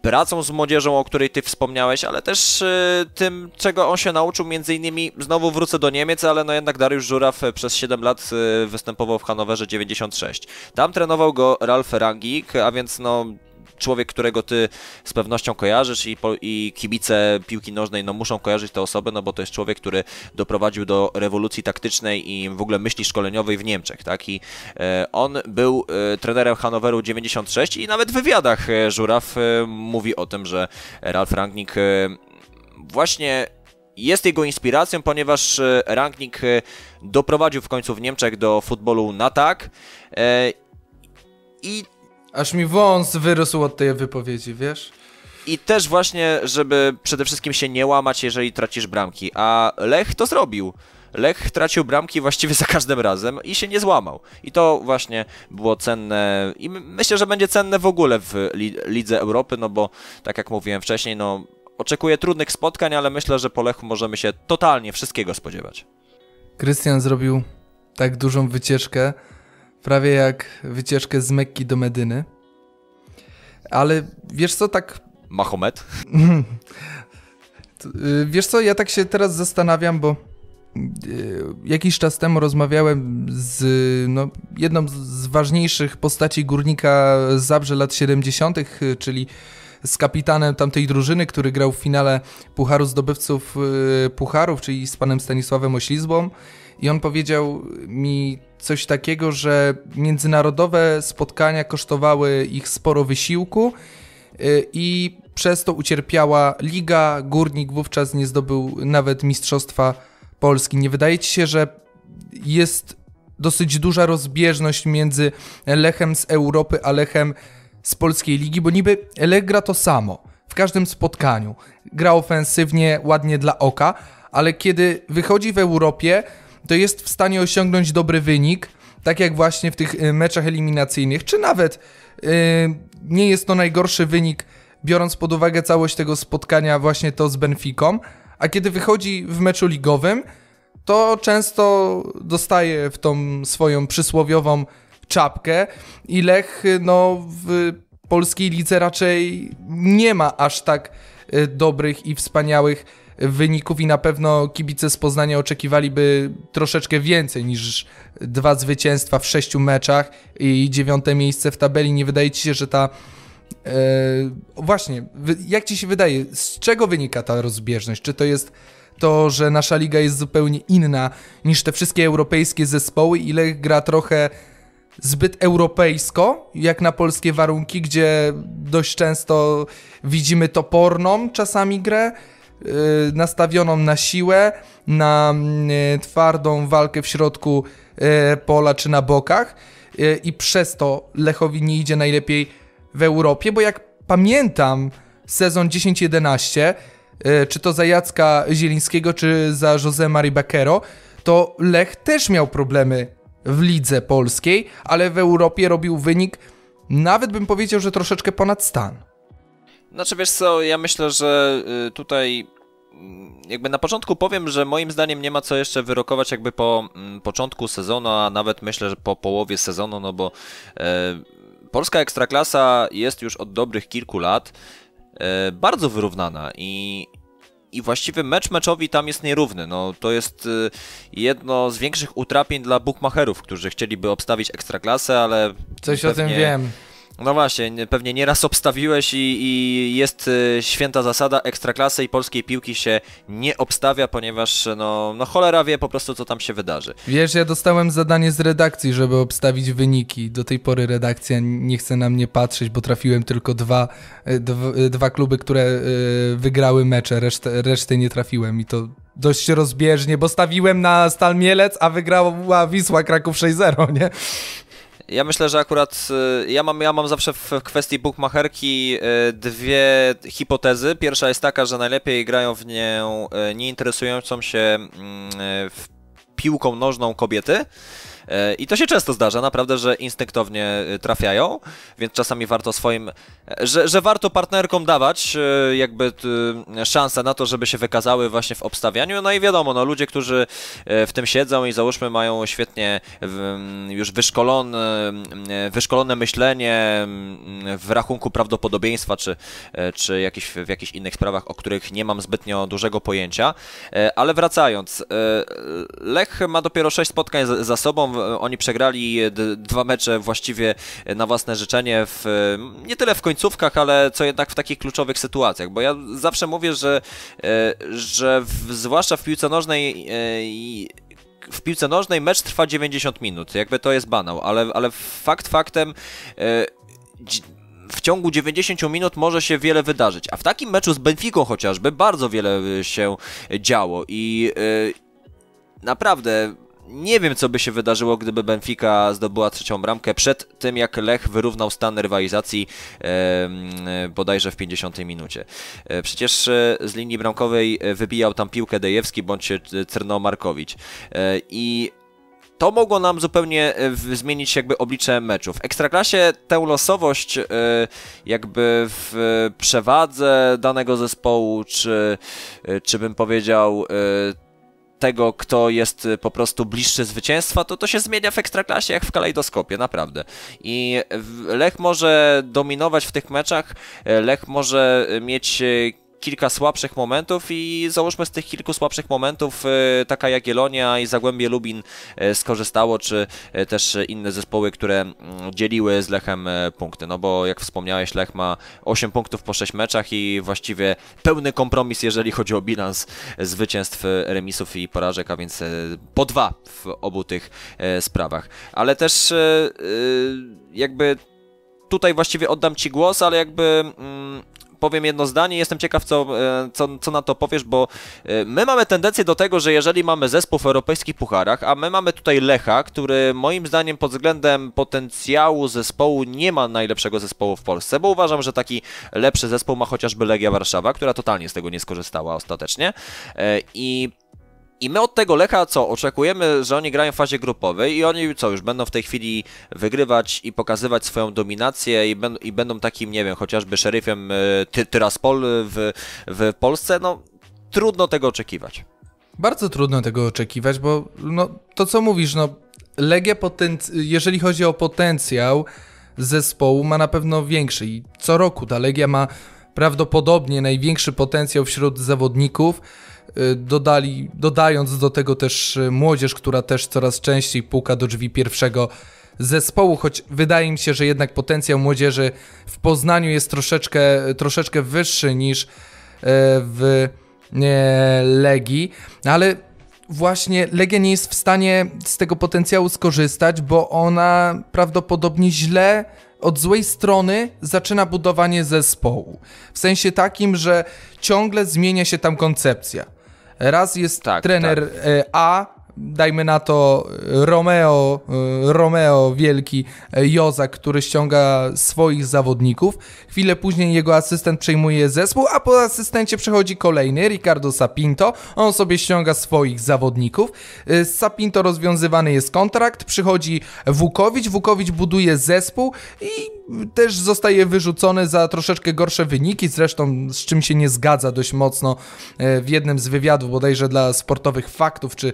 pracą z młodzieżą, o której ty wspomniałeś, ale też y, tym, czego on się nauczył, między innymi, znowu wrócę do Niemiec, ale no jednak Dariusz Żuraw przez 7 lat y, występował w Hanowerze 96. Tam trenował go Ralf Rangik, a więc no człowiek, którego ty z pewnością kojarzysz i, po, i kibice piłki nożnej no, muszą kojarzyć tę osobę, no bo to jest człowiek, który doprowadził do rewolucji taktycznej i w ogóle myśli szkoleniowej w Niemczech, tak? I e, on był e, trenerem Hanoweru 96 i nawet w wywiadach e, Żuraw e, mówi o tym, że Ralf Rangnick e, właśnie jest jego inspiracją, ponieważ e, Rangnick doprowadził w końcu w Niemczech do futbolu na tak i Aż mi wąs wyrósł od tej wypowiedzi, wiesz? I też właśnie, żeby przede wszystkim się nie łamać, jeżeli tracisz bramki. A Lech to zrobił. Lech tracił bramki właściwie za każdym razem i się nie złamał. I to właśnie było cenne i myślę, że będzie cenne w ogóle w Lidze Europy, no bo tak jak mówiłem wcześniej, no oczekuję trudnych spotkań, ale myślę, że po Lechu możemy się totalnie wszystkiego spodziewać. Krystian zrobił tak dużą wycieczkę, prawie jak wycieczkę z Mekki do Medyny. Ale wiesz co, tak... Mahomet? Y, wiesz co, ja tak się teraz zastanawiam, bo y, jakiś czas temu rozmawiałem z no, jedną z ważniejszych postaci górnika z Zabrze lat 70., y, czyli z kapitanem tamtej drużyny, który grał w finale Pucharu Zdobywców Pucharów, czyli z panem Stanisławem Oślizbą. I on powiedział mi coś takiego, że międzynarodowe spotkania kosztowały ich sporo wysiłku y, i przez to ucierpiała liga. Górnik wówczas nie zdobył nawet Mistrzostwa Polski. Nie wydaje ci się, że jest dosyć duża rozbieżność między Lechem z Europy a Lechem z polskiej ligi, bo niby Lech gra to samo w każdym spotkaniu. Gra ofensywnie, ładnie dla oka, ale kiedy wychodzi w Europie, to jest w stanie osiągnąć dobry wynik, tak jak właśnie w tych y, meczach eliminacyjnych, czy nawet yy, nie jest to najgorszy wynik, biorąc pod uwagę całość tego spotkania, właśnie to z Benficą, a kiedy wychodzi w meczu ligowym, to często dostaje w tą swoją przysłowiową czapkę i Lech no, w polskiej lidze raczej nie ma aż tak y, dobrych i wspaniałych wyników i na pewno kibice z Poznania oczekiwaliby troszeczkę więcej niż dwa zwycięstwa w sześciu meczach i dziewiąte miejsce w tabeli. Nie wydaje ci się, że ta E, właśnie, jak ci się wydaje, z czego wynika ta rozbieżność? Czy to jest to, że nasza liga jest zupełnie inna niż te wszystkie europejskie zespoły i Lech gra trochę zbyt europejsko, jak na polskie warunki, gdzie dość często widzimy toporną czasami grę, nastawioną na siłę, na yy, twardą walkę w środku yy, pola czy na bokach y, i przez to Lechowi nie idzie najlepiej w Europie, bo jak pamiętam sezon 10-11, y, czy to za Jacka Zielińskiego, czy za José Mari Bakero, to Lech też miał problemy w lidze polskiej, ale w Europie robił wynik, nawet bym powiedział, że troszeczkę ponad stan. Znaczy wiesz co, ja myślę, że y, tutaj mm, jakby na początku powiem, że moim zdaniem nie ma co jeszcze wyrokować jakby po mm, początku sezonu, a nawet myślę, że po połowie sezonu, no bo e, polska ekstraklasa jest już od dobrych kilku lat e, bardzo wyrównana i i właściwie mecz meczowi tam jest nierówny. No, to jest y, jedno z większych utrapień dla bookmacherów, którzy chcieliby obstawić ekstraklasę, ale. Coś o tym wiem. No właśnie, pewnie nieraz obstawiłeś i, i, jest y, święta zasada, ekstraklasy i polskiej piłki się nie obstawia, ponieważ no, no cholera wie po prostu, co tam się wydarzy. Wiesz, ja dostałem zadanie z redakcji, żeby obstawić wyniki. Do tej pory redakcja nie chce na mnie patrzeć, bo trafiłem tylko dwa, dwa, y, dwa kluby, które wygrały mecze, resztę, resztę nie trafiłem i to dość rozbieżnie, bo stawiłem na Stal Mielec, a wygrała Wisła Kraków 6-0, nie? Ja myślę, że akurat y, ja mam, ja mam zawsze w kwestii bookmacherki y, dwie hipotezy. Pierwsza jest taka, że najlepiej grają w nią y, nieinteresującą się mm, piłką nożną kobiety. I to się często zdarza, naprawdę, że instynktownie trafiają, więc czasami warto swoim, że, że warto partnerkom dawać jakby szansę na to, żeby się wykazały właśnie w obstawianiu. No i wiadomo, no ludzie, którzy w tym siedzą i załóżmy mają świetnie już wyszkolone, wyszkolone myślenie w rachunku prawdopodobieństwa, czy, czy jakieś, w jakichś innych sprawach, o których nie mam zbytnio dużego pojęcia. Ale wracając, Lech ma dopiero 6 spotkań za sobą, oni przegrali dwa mecze właściwie na własne życzenie, w, nie tyle w końcówkach, ale co jednak w takich kluczowych sytuacjach, bo ja zawsze mówię, że, e, że w, zwłaszcza w piłce nożnej e, w piłce nożnej mecz trwa 90 minut, jakby to jest banał, ale, ale fakt faktem e, w ciągu 90 minut może się wiele wydarzyć, a w takim meczu z Benficą chociażby bardzo wiele się działo i naprawdę nie wiem, co by się wydarzyło, gdyby Benfica zdobyła trzecią bramkę przed tym, jak Lech wyrównał stan rywalizacji e, bodajże w 50 minucie. E, przecież e, z linii bramkowej e, wybijał tam piłkę Dejewski bądź Cerno Markowicz. I to mogło nam zupełnie zmienić jakby oblicze meczów. W Ekstraklasie tę losowość jakby w przewadze danego zespołu, czy, czy bym powiedział tego, kto jest y, po prostu bliższy zwycięstwa, to to się zmienia w ekstraklasie jak w kalejdoskopie, naprawdę. I Lech może dominować w tych meczach, e, Lech może mieć e, kilka słabszych momentów i załóżmy z tych kilku słabszych momentów e, taka Jagiellonia i Zagłębie Lubin e, skorzystało, czy e, też inne zespoły, które mm, dzieliły z Lechem punkty, no bo jak wspomniałeś Lech ma 8 punktów po 6 meczach i właściwie pełny kompromis, jeżeli chodzi o bilans zwycięstw, remisów i porażek, a więc po dwa w obu tych sprawach. Ale też jakby tutaj właściwie oddam Ci głos, ale jakby mm, powiem jedno zdanie, jestem ciekaw, co, e, co, co na to powiesz, bo e, my mamy tendencję do tego, że jeżeli mamy zespół w europejskich pucharach, a my mamy tutaj Lecha, który moim zdaniem pod względem potencjału zespołu nie ma najlepszego zespołu w Polsce, bo uważam, że taki lepszy zespół ma chociażby Legia Warszawa, która totalnie z tego nie skorzystała ostatecznie. E, I i my od tego Lecha co? Oczekujemy, że oni grają w fazie grupowej i oni co, już będą w tej chwili wygrywać i pokazywać swoją dominację i, ben, i będą takim, nie wiem, chociażby szeryfem y, ty, Tyraspol w, w Polsce? No, trudno tego oczekiwać. Bardzo trudno tego oczekiwać, bo no, to co mówisz, no, Legia, potenc- jeżeli chodzi o potencjał zespołu, ma na pewno większy i co roku ta Legia ma prawdopodobnie największy potencjał wśród zawodników dodali, dodając do tego też y, młodzież, która też coraz częściej puka do drzwi pierwszego zespołu, choć wydaje mi się, że jednak potencjał młodzieży w Poznaniu jest troszeczkę, troszeczkę wyższy niż e, w Legii, ale właśnie Legia nie jest w stanie z tego potencjału skorzystać, bo ona prawdopodobnie źle od złej strony zaczyna budowanie zespołu. W sensie takim, że ciągle zmienia się tam koncepcja. Raz jest tak, trener tak. E, A, dajmy na to Romeo, e, Romeo wielki e, Jozak, który ściąga swoich zawodników. Chwilę później jego asystent przejmuje zespół, a po asystencie przechodzi kolejny, Ricardo Sapinto. On sobie ściąga swoich zawodników. E, z Sapinto rozwiązywany jest kontrakt, przychodzi Wukowicz, Wukowicz buduje zespół i też zostaje wyrzucony za troszeczkę gorsze wyniki, zresztą z czym się nie zgadza dość mocno w jednym z wywiadów, bodajże dla sportowych faktów, czy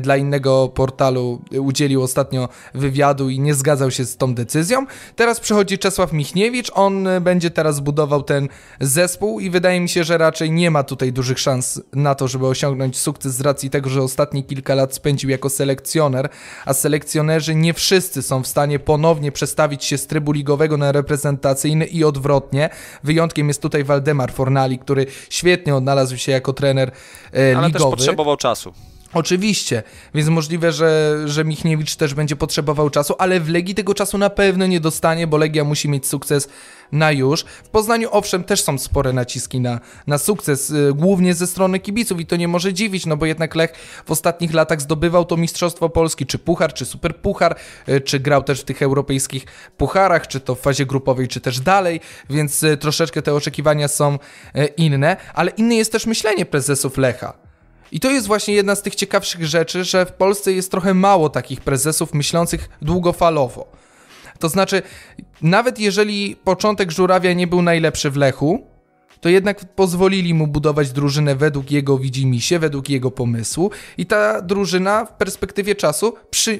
dla innego portalu udzielił ostatnio wywiadu i nie zgadzał się z tą decyzją. Teraz przychodzi Czesław Michniewicz, on będzie teraz budował ten zespół i wydaje mi się, że raczej nie ma tutaj dużych szans na to, żeby osiągnąć sukces z racji tego, że ostatnie kilka lat spędził jako selekcjoner, a selekcjonerzy nie wszyscy są w stanie ponownie przestawić się z trybu ligowego na reprezentacyjny i odwrotnie. Wyjątkiem jest tutaj Waldemar Fornali, który świetnie odnalazł się jako trener e, ligowy. Ale też potrzebował czasu. Oczywiście, więc możliwe, że, że Michniewicz też będzie potrzebował czasu, ale w Legii tego czasu na pewno nie dostanie, bo Legia musi mieć sukces na już. W Poznaniu owszem też są spore naciski na, na sukces, y, głównie ze strony kibiców i to nie może dziwić, no bo jednak Lech w ostatnich latach zdobywał to Mistrzostwo Polski, czy Puchar, czy Superpuchar, y, czy grał też w tych europejskich pucharach, czy to w fazie grupowej, czy też dalej, więc y, troszeczkę te oczekiwania są inne, ale inne jest też myślenie prezesów Lecha. I to jest właśnie jedna z tych ciekawszych rzeczy, że w Polsce jest trochę mało takich prezesów myślących długofalowo. To znaczy, nawet jeżeli początek żurawia nie był najlepszy w Lechu, to jednak pozwolili mu budować drużynę według jego widzimisię, według jego pomysłu i ta drużyna w perspektywie czasu przy,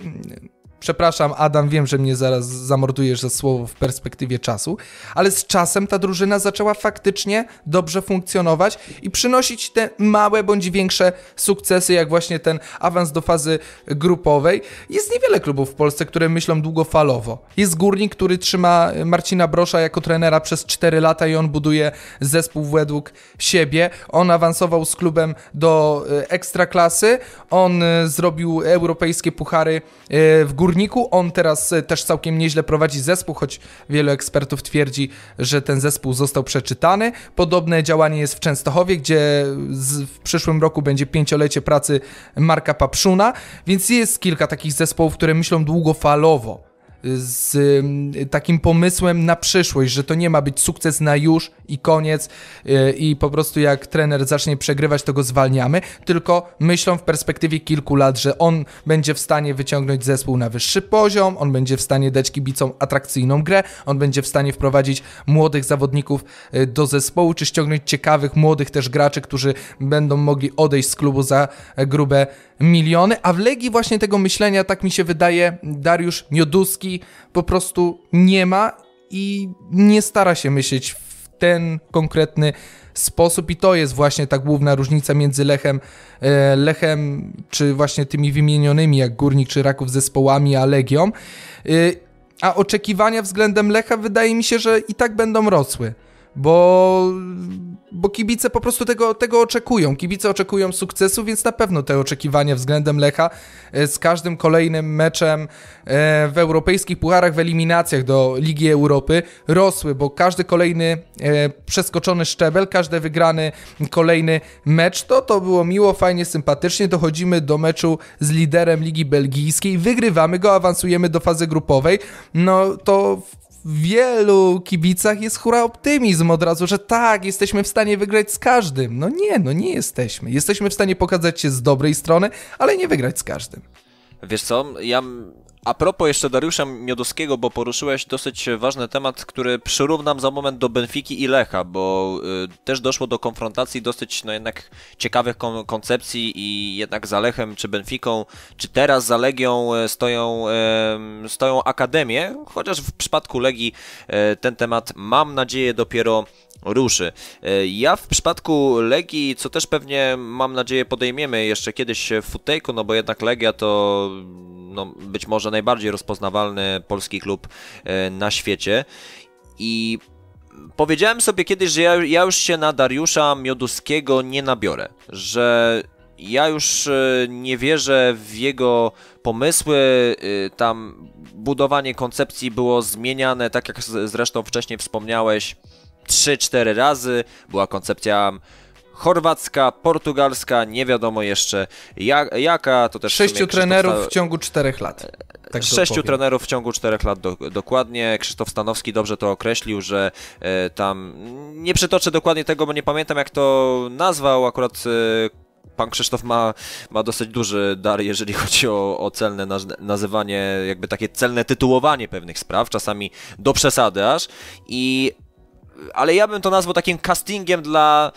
Przepraszam, Adam, wiem, że mnie zaraz zamordujesz za słowo w perspektywie czasu, ale z czasem ta drużyna zaczęła faktycznie dobrze funkcjonować i przynosić te małe bądź większe sukcesy, jak właśnie ten awans do fazy grupowej. Jest niewiele klubów w Polsce, które myślą długofalowo. Jest Górnik, który trzyma Marcina Brosza jako trenera przez 4 lata i on buduje zespół według siebie. On awansował z klubem do e, ekstraklasy, on e, zrobił europejskie puchary e, w Górniku On teraz e, też całkiem nieźle prowadzi zespół, choć wielu ekspertów twierdzi, że ten zespół został przeczytany. Podobne działanie jest w Częstochowie, gdzie w przyszłym roku będzie pięciolecie pracy Marka Papszuna, więc jest kilka takich zespołów, które myślą długofalowo z takim pomysłem na przyszłość, że to nie ma być sukces na już i koniec y, i po prostu jak trener zacznie przegrywać, to go zwalniamy, tylko myślą w perspektywie kilku lat, że on będzie w stanie wyciągnąć zespół na wyższy poziom, on będzie w stanie dać kibicom atrakcyjną grę, on będzie w stanie wprowadzić młodych zawodników y, do zespołu, czy ściągnąć ciekawych, młodych też graczy, którzy będą mogli odejść z klubu za grube miliony, a w Legii właśnie tego myślenia, tak mi się wydaje, Dariusz Mioduski po prostu nie ma i nie stara się myśleć w ten konkretny sposób i to jest właśnie ta główna różnica między Lechem, e, Lechem czy właśnie tymi wymienionymi jak Górnik czy Raków zespołami, a Legią. E, a oczekiwania względem Lecha wydaje mi się, że i tak będą rosły bo, bo kibice po prostu tego, tego oczekują. Kibice oczekują sukcesu, więc na pewno te oczekiwania względem Lecha e, z każdym kolejnym meczem e, w europejskich pucharach, w eliminacjach do Ligi Europy rosły, bo każdy kolejny e, przeskoczony szczebel, każdy wygrany kolejny mecz, to to było miło, fajnie, sympatycznie. Dochodzimy do meczu z liderem Ligi Belgijskiej, wygrywamy go, awansujemy do fazy grupowej. No to wielu kibicach jest hura optymizm od razu, że tak, jesteśmy w stanie wygrać z każdym. No nie, no nie jesteśmy. Jesteśmy w stanie pokazać się z dobrej strony, ale nie wygrać z każdym. Wiesz co, ja a propos jeszcze Dariusza Miodowskiego, bo poruszyłeś dosyć ważny temat, który przyrównam za moment do Benfiki i Lecha, bo y, też doszło do konfrontacji dosyć no jednak ciekawych kon koncepcji i jednak za Lechem czy Benfiką, czy teraz za Legią y, stoją, y, stoją akademie, chociaż w przypadku Legii y, ten temat mam nadzieję dopiero ruszy. Y, ja w przypadku Legii, co też pewnie mam nadzieję podejmiemy jeszcze kiedyś w futejku, no bo jednak Legia to no, być może najbardziej rozpoznawalny polski klub na świecie. I powiedziałem sobie kiedyś, że ja, ja już się na Dariusza Mioduskiego nie nabiorę, że ja już nie wierzę w jego pomysły, tam budowanie koncepcji było zmieniane, tak jak zresztą wcześniej wspomniałeś, 3-4 razy. Była koncepcja chorwacka, portugalska, nie wiadomo jeszcze jak, jaka, to też... Sześciu trenerów w ciągu czterech lat. Tak Sześciu trenerów w ciągu czterech lat do, dokładnie. Krzysztof Stanowski dobrze to określił, że e, tam nie przytoczę dokładnie tego, bo nie pamiętam jak to nazwał. Akurat e, pan Krzysztof ma, ma dosyć duży dar, jeżeli chodzi o, o celne nazywanie, jakby takie celne tytułowanie pewnych spraw, czasami do przesady aż. I ale ja bym to nazwał takim castingiem dla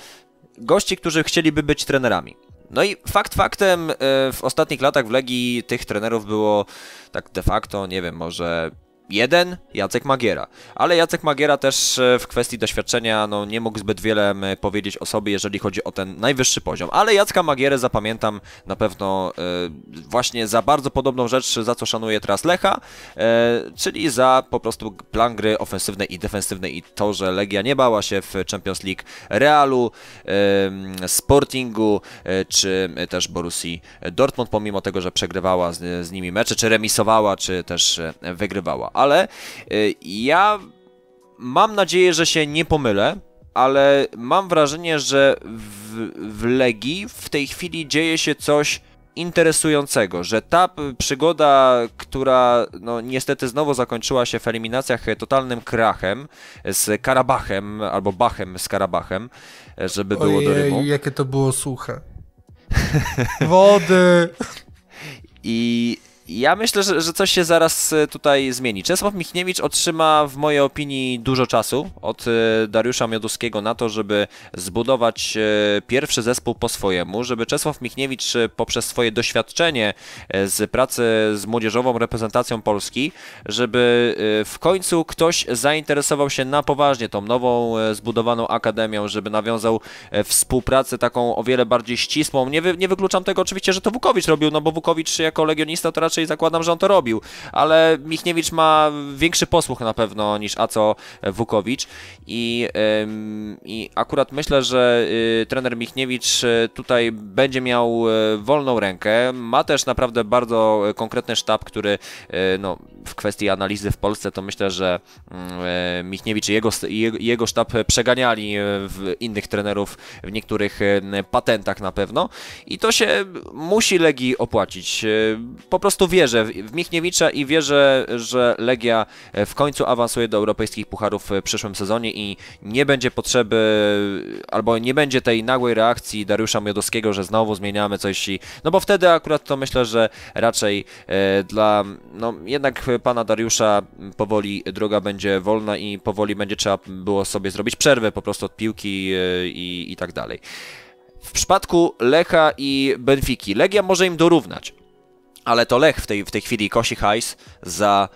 gości, którzy chcieliby być trenerami. No i fakt faktem, e, w ostatnich latach w Legii tych trenerów było tak de facto, nie wiem, może Jeden, Jacek Magiera. Ale Jacek Magiera też e, w kwestii doświadczenia no, nie mógł zbyt wiele powiedzieć o sobie, jeżeli chodzi o ten najwyższy poziom. Ale Jacka Magierę zapamiętam na pewno e, właśnie za bardzo podobną rzecz, za co szanuję teraz Lecha, e, czyli za po prostu plan gry ofensywnej i defensywnej i to, że Legia nie bała się w Champions League Realu, e, Sportingu, e, czy też Borussii Dortmund, pomimo tego, że przegrywała z, z nimi mecze, czy remisowała, czy też e, wygrywała ale y, ja mam nadzieję, że się nie pomylę, ale mam wrażenie, że w, w Legii w tej chwili dzieje się coś interesującego, że ta przygoda, która no, niestety znowu zakończyła się w eliminacjach totalnym krachem z Karabachem, albo Bachem z Karabachem, żeby było Ojej, do rymu. jakie to było suche. Wody! I ja myślę, że, że coś się zaraz e, tutaj zmieni. Czesław Michniewicz otrzyma w mojej opinii dużo czasu od e, Dariusza Mioduskiego na to, żeby zbudować e, pierwszy zespół po swojemu, żeby Czesław Michniewicz poprzez swoje doświadczenie z pracy z młodzieżową reprezentacją Polski, żeby w końcu ktoś zainteresował się na poważnie tą nową zbudowaną akademią, żeby nawiązał współpracę taką o wiele bardziej ścisłą. Nie, wy, nie wykluczam tego oczywiście, że to Wukowicz robił, no bo Wukowicz jako legionista to raczej raczej zakładam, że on to robił, ale Michniewicz ma większy posłuch na pewno niż Aco Wukowicz. I, i akurat myślę, że y, trener Michniewicz y, tutaj będzie miał y, wolną rękę, ma też naprawdę bardzo konkretny sztab, który no, w kwestii analizy w Polsce to myślę, że mm, Michniewicz i jego, jego sztab przeganiali w innych trenerów w niektórych patentach na pewno i to się musi Legii opłacić. Po prostu wierzę w Michniewicza i wierzę, że Legia e, w końcu awansuje do europejskich pucharów w przyszłym sezonie i nie będzie potrzeby, albo nie będzie tej nagłej reakcji Dariusza Miodowskiego, że znowu zmieniamy coś i, no bo wtedy akurat to myślę, że raczej e, dla, no jednak pana Dariusza powoli droga będzie wolna i powoli będzie trzeba było sobie zrobić przerwę po prostu od piłki e, i, i tak dalej. W przypadku Lecha i Benfiki, Legia może im dorównać ale to Lech w tej, w tej chwili kosi hajs za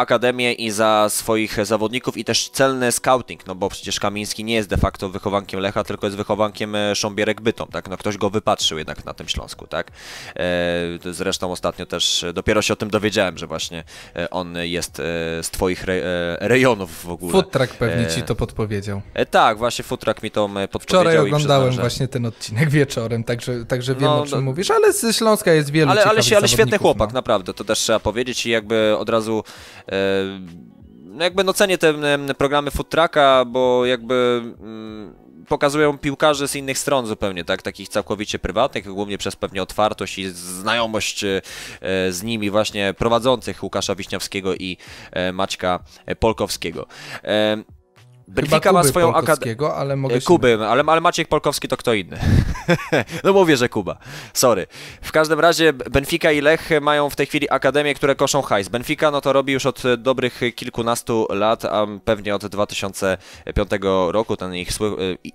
akademię i za swoich zawodników i też celny scouting, no bo przecież Kamiński nie jest de facto wychowankiem Lecha, tylko jest wychowankiem e, Sząbierek Bytom, tak? No ktoś go wypatrzył jednak na tym Śląsku, tak? E, zresztą ostatnio też dopiero się o tym dowiedziałem, że właśnie e, on jest z twoich rejonów w ogóle. Foodtruck pewnie ci to podpowiedział. Tak, właśnie Foodtruck mi to podpowiedział. Wczoraj oglądałem że... właśnie ten odcinek wieczorem, także, także wiem no, o czym no, mówisz, ale ze Śląska jest wielu Ale, ale, ale świetny chłopak, no. naprawdę, to też trzeba powiedzieć i jakby od razu no jakby no cenię te programy Food Trucka, bo jakby mm, pokazują piłkarzy z innych stron zupełnie, tak, takich całkowicie prywatnych, głównie przez pewnie otwartość i znajomość e, z nimi właśnie prowadzących Łukasza Wiśniowskiego i e, Maćka Polkowskiego. Benfica ma swoją akademię. ale mogę e, Kuby, ale, ale Maciek Polkowski to kto inny. no mówię, że Kuba. Sorry. W każdym razie Benfica i Lech mają w tej chwili akademię, które koszą hajs. Benfica no to robi już od dobrych kilkunastu lat, a pewnie od 2005 roku, ten ich, e,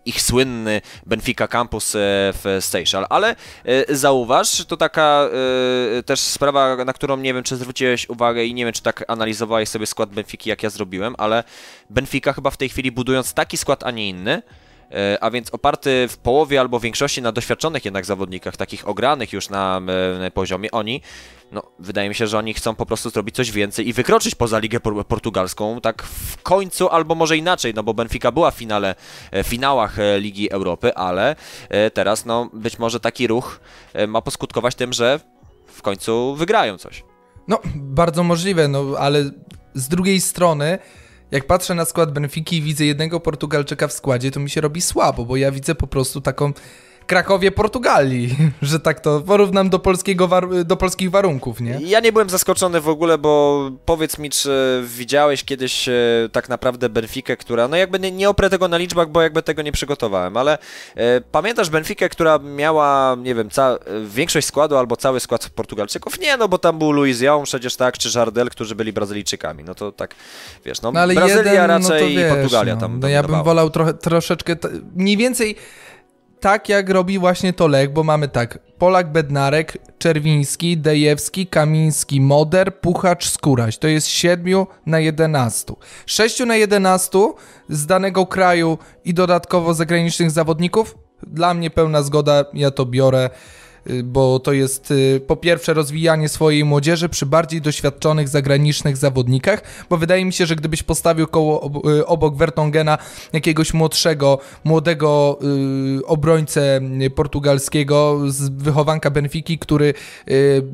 ich słynny Benfica Campus e, w Seychelles. Ale zauważ, to taka też sprawa, na którą nie wiem, czy zwróciłeś uwagę i nie wiem, czy tak analizowałeś sobie skład Benfiki, jak ja zrobiłem, ale Benfica chyba w tej chwili budując taki skład, a nie inny, e, a więc oparty w połowie albo większości na doświadczonych jednak zawodnikach, takich ogranych już na e, poziomie, oni, no wydaje mi się, że oni chcą po prostu zrobić coś więcej i wykroczyć poza Ligę Portugalską, tak w końcu, albo może inaczej, no bo Benfica była w finale, e, finałach Ligi Europy, ale teraz, no być może taki ruch ma poskutkować tym, że w końcu wygrają coś. No, bardzo możliwe, no ale z drugiej strony jak patrzę na skład Benfiki i widzę jednego Portugalczyka w składzie, to mi się robi słabo, bo ja widzę po prostu taką Krakowie Portugalii, że tak to porównam do, polskiego do polskich warunków, nie? Ja nie byłem zaskoczony w ogóle, bo powiedz mi, czy widziałeś kiedyś e, tak naprawdę Benfikę, która, no jakby nie, nie oprę tego na liczbach, bo jakby tego nie przygotowałem, ale e, pamiętasz Benfikę, która miała, nie wiem, ca- większość składu albo cały skład Portugalczyków? Nie, no bo tam był Luis Ją przecież tak, czy Jardel, którzy byli Brazylijczykami, no to tak, wiesz, no, no ale Brazylia jeden, raczej no wiesz, Portugalia no, tam No ja bym wolał trochę, troszeczkę, mniej więcej tak jak robi właśnie to Lech, bo mamy tak, Polak, Bednarek, Czerwiński, Dejewski, Kamiński, Moder, Puchacz, Skóraś. To jest 7 na 11. 6 na 11 z danego kraju i dodatkowo zagranicznych zawodników. Dla mnie pełna zgoda, ja to biorę. Y, bo to jest y, po pierwsze rozwijanie swojej młodzieży przy bardziej doświadczonych zagranicznych zawodnikach, bo wydaje mi się, że gdybyś postawił koło y, obok Vertongena jakiegoś młodszego, młodego obrońcę portugalskiego z wychowanka Benfiki, który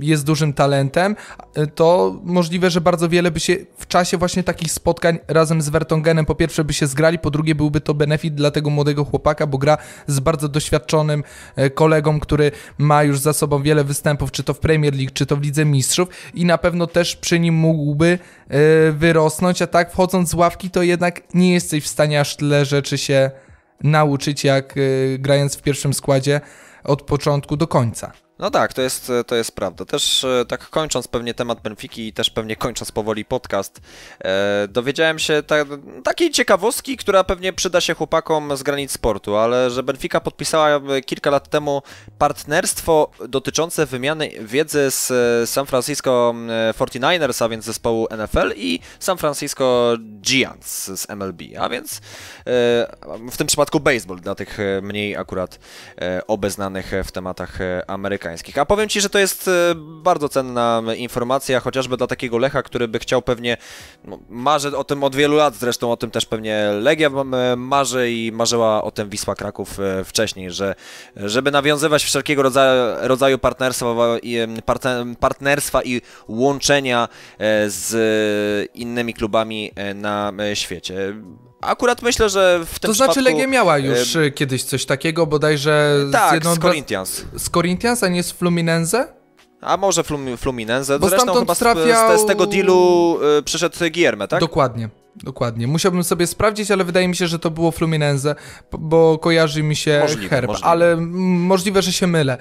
jest dużym talentem, to możliwe, że bardzo wiele by się w czasie właśnie takich spotkań razem z Vertongenem po pierwsze by się zgrali, po drugie byłby to benefit dla tego młodego chłopaka, bo gra z bardzo doświadczonym kolegą, który ma już za sobą wiele występów, czy to w Premier League, czy to w Lidze Mistrzów i na pewno też przy nim mógłby yy, wyrosnąć, a tak wchodząc z ławki to jednak nie jesteś w stanie aż tyle rzeczy się nauczyć, jak yy, grając w pierwszym składzie od początku do końca. No tak, to jest, to jest prawda. Też e, tak kończąc pewnie temat Benfiki i też pewnie kończąc powoli podcast, e, dowiedziałem się ta, takiej ciekawostki, która pewnie przyda się chłopakom z granic sportu, ale że Benfica podpisała e, kilka lat temu partnerstwo dotyczące wymiany wiedzy z e, San Francisco 49ers, a więc zespołu NFL i San Francisco Giants z MLB, a więc e, w tym przypadku baseball, dla tych mniej akurat e, obeznanych w tematach amerykańskich amerykańskich. A powiem Ci, że to jest e, bardzo cenna informacja, chociażby dla takiego Lecha, który by chciał pewnie, no, marzy o tym od wielu lat, zresztą o tym też pewnie Legia marzy i marzyła o tym Wisła Kraków e, wcześniej, że żeby nawiązywać wszelkiego rodzaju, rodzaju partnerstwa, partnerstwa i łączenia e, z innymi klubami na świecie. Akurat myślę, że w tym To znaczy przypadku... Legia miała już e... kiedyś coś takiego, bodajże... Tak, z, jedną... z Corinthians. Z Corinthians, a nie z Fluminense? A może Flum Fluminense? Bo Zresztą chyba trafiał... z, z, tego dealu y, przyszedł Gierme, tak? Dokładnie. Dokładnie. Musiałbym sobie sprawdzić, ale wydaje mi się, że to było Fluminense, bo kojarzy mi się możliwe, herb, możliwe. ale możliwe, że się mylę.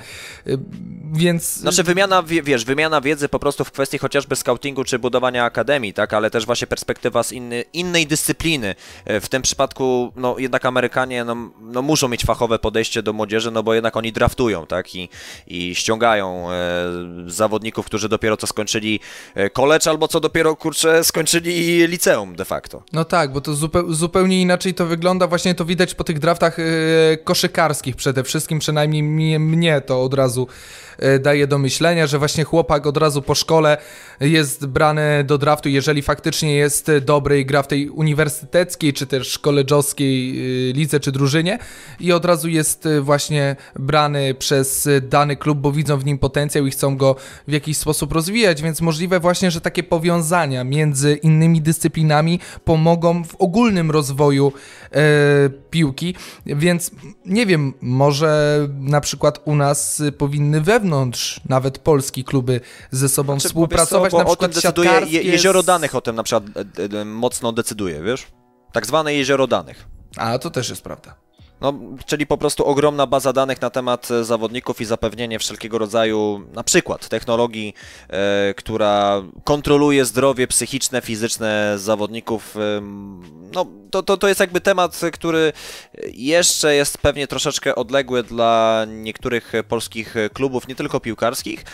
Y, więc... Znaczy wymiana, wiesz, wymiana wiedzy po prostu w kwestii chociażby scoutingu czy budowania akademii, tak, ale też właśnie perspektywa z inny, innej dyscypliny. E, w tym przypadku, no jednak Amerykanie, no, no muszą mieć fachowe podejście do młodzieży, no bo jednak oni draftują, tak, i, i ściągają e, zawodników, którzy dopiero co skończyli e, college albo co dopiero, kurczę, skończyli liceum de facto. No tak, bo to zupe zupełnie inaczej to wygląda, właśnie to widać po tych draftach e, koszykarskich przede wszystkim, przynajmniej mnie, mnie to od razu E, daje do myślenia, że właśnie chłopak od razu po szkole jest brany do draftu, jeżeli faktycznie jest dobry i gra w tej uniwersyteckiej, czy też koleżowskiej e, lidze, czy drużynie i od razu jest właśnie brany przez dany klub, bo widzą w nim potencjał i chcą go w jakiś sposób rozwijać, więc możliwe właśnie, że takie powiązania między innymi dyscyplinami pomogą w ogólnym rozwoju e, piłki, więc nie wiem, może na przykład u nas powinny wewnątrz nawet polski kluby ze sobą znaczy, współpracować, co, na przykład decyduje, je, Jezioro danych o tym na przykład e, e, mocno decyduje, wiesz? Tak zwane jezioro danych. A, to też jest prawda. No, czyli po prostu ogromna baza danych na temat e, zawodników i zapewnienie wszelkiego rodzaju, na przykład technologii, e, która kontroluje zdrowie psychiczne, fizyczne zawodników. E, no, to, to, to jest jakby temat, który jeszcze jest pewnie troszeczkę odległy dla niektórych polskich klubów, nie tylko piłkarskich,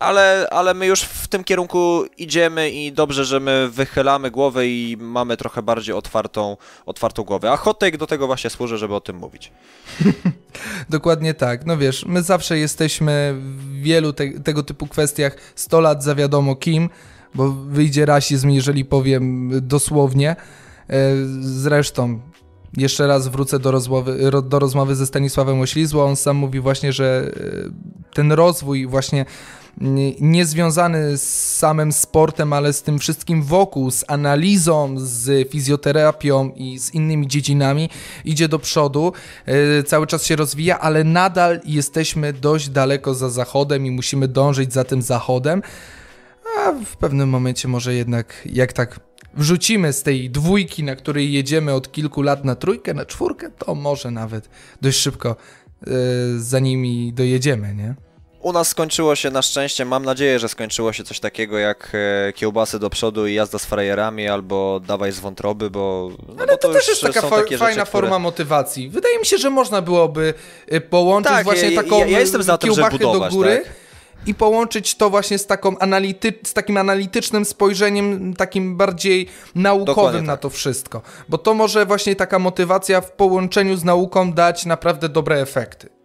ale, ale my już w tym kierunku idziemy i dobrze, że my wychylamy głowę i mamy trochę bardziej otwartą, otwartą głowę. A hot take do tego właśnie służy, żeby o tym mówić. Dokładnie tak. No wiesz, my zawsze jesteśmy w wielu te, tego typu kwestiach 100 lat za wiadomo kim, bo wyjdzie rasizm, jeżeli powiem dosłownie. E, zresztą, jeszcze raz wrócę do rozmowy, do rozmowy ze Stanisławem Oślizło. On sam mówi właśnie, że e, ten rozwój właśnie nie związany z samym sportem, ale z tym wszystkim wokół, z analizą, z fizjoterapią i z innymi dziedzinami idzie do przodu, e, cały czas się rozwija, ale nadal jesteśmy dość daleko za zachodem i musimy dążyć za tym zachodem. A w pewnym momencie może jednak, jak tak wrzucimy z tej dwójki, na której jedziemy od kilku lat na trójkę, na czwórkę, to może nawet dość szybko yy, za nimi dojedziemy, nie? U nas skończyło się na szczęście, mam nadzieję, że skończyło się coś takiego jak e, kiełbasy do przodu i jazda z frajerami, albo dawaj z wątroby, bo. No Ale bo to, to też jest taka fa fajna rzeczy, forma które... motywacji. Wydaje mi się, że można byłoby e, połączyć tak, właśnie ja, taką ja, ja jestem za tym, żeby budować, do góry. Tak? i połączyć to właśnie z, taką anality, z takim analitycznym spojrzeniem, takim bardziej naukowym na tak. to wszystko. Bo to może właśnie taka motywacja w połączeniu z nauką dać naprawdę dobre efekty.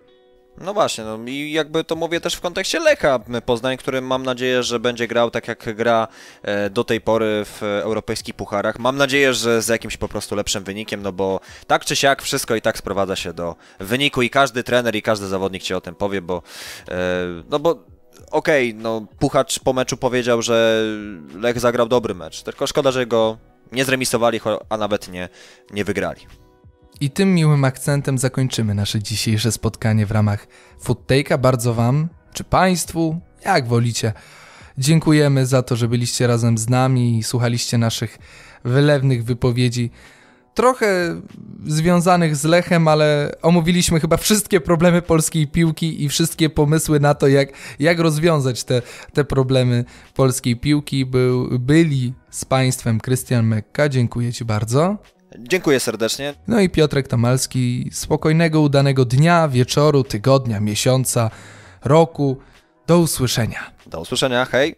No właśnie, no i jakby to mówię też w kontekście Lecha Poznań, który mam nadzieję, że będzie grał tak jak gra e, do tej pory w europejskich pucharach. Mam nadzieję, że z jakimś po prostu lepszym wynikiem, no bo tak czy siak wszystko i tak sprowadza się do wyniku i każdy trener i każdy zawodnik ci o tym powie, bo e, no bo okej, okay, no Puchacz po meczu powiedział, że Lech zagrał dobry mecz, tylko szkoda, że go nie zremisowali, a nawet nie, nie wygrali. I tym miłym akcentem zakończymy nasze dzisiejsze spotkanie w ramach Food Take'a. Bardzo Wam, czy Państwu, jak wolicie, dziękujemy za to, że byliście razem z nami i słuchaliście naszych wylewnych wypowiedzi trochę związanych z Lechem, ale omówiliśmy chyba wszystkie problemy polskiej piłki i wszystkie pomysły na to, jak, jak rozwiązać te, te problemy polskiej piłki. Był, byli z Państwem Krystian Mekka. Dziękuję Ci bardzo. Dziękuję serdecznie. No i Piotrek Tamalski. Spokojnego, udanego dnia, wieczoru, tygodnia, miesiąca, roku. Do usłyszenia. Do usłyszenia, hej.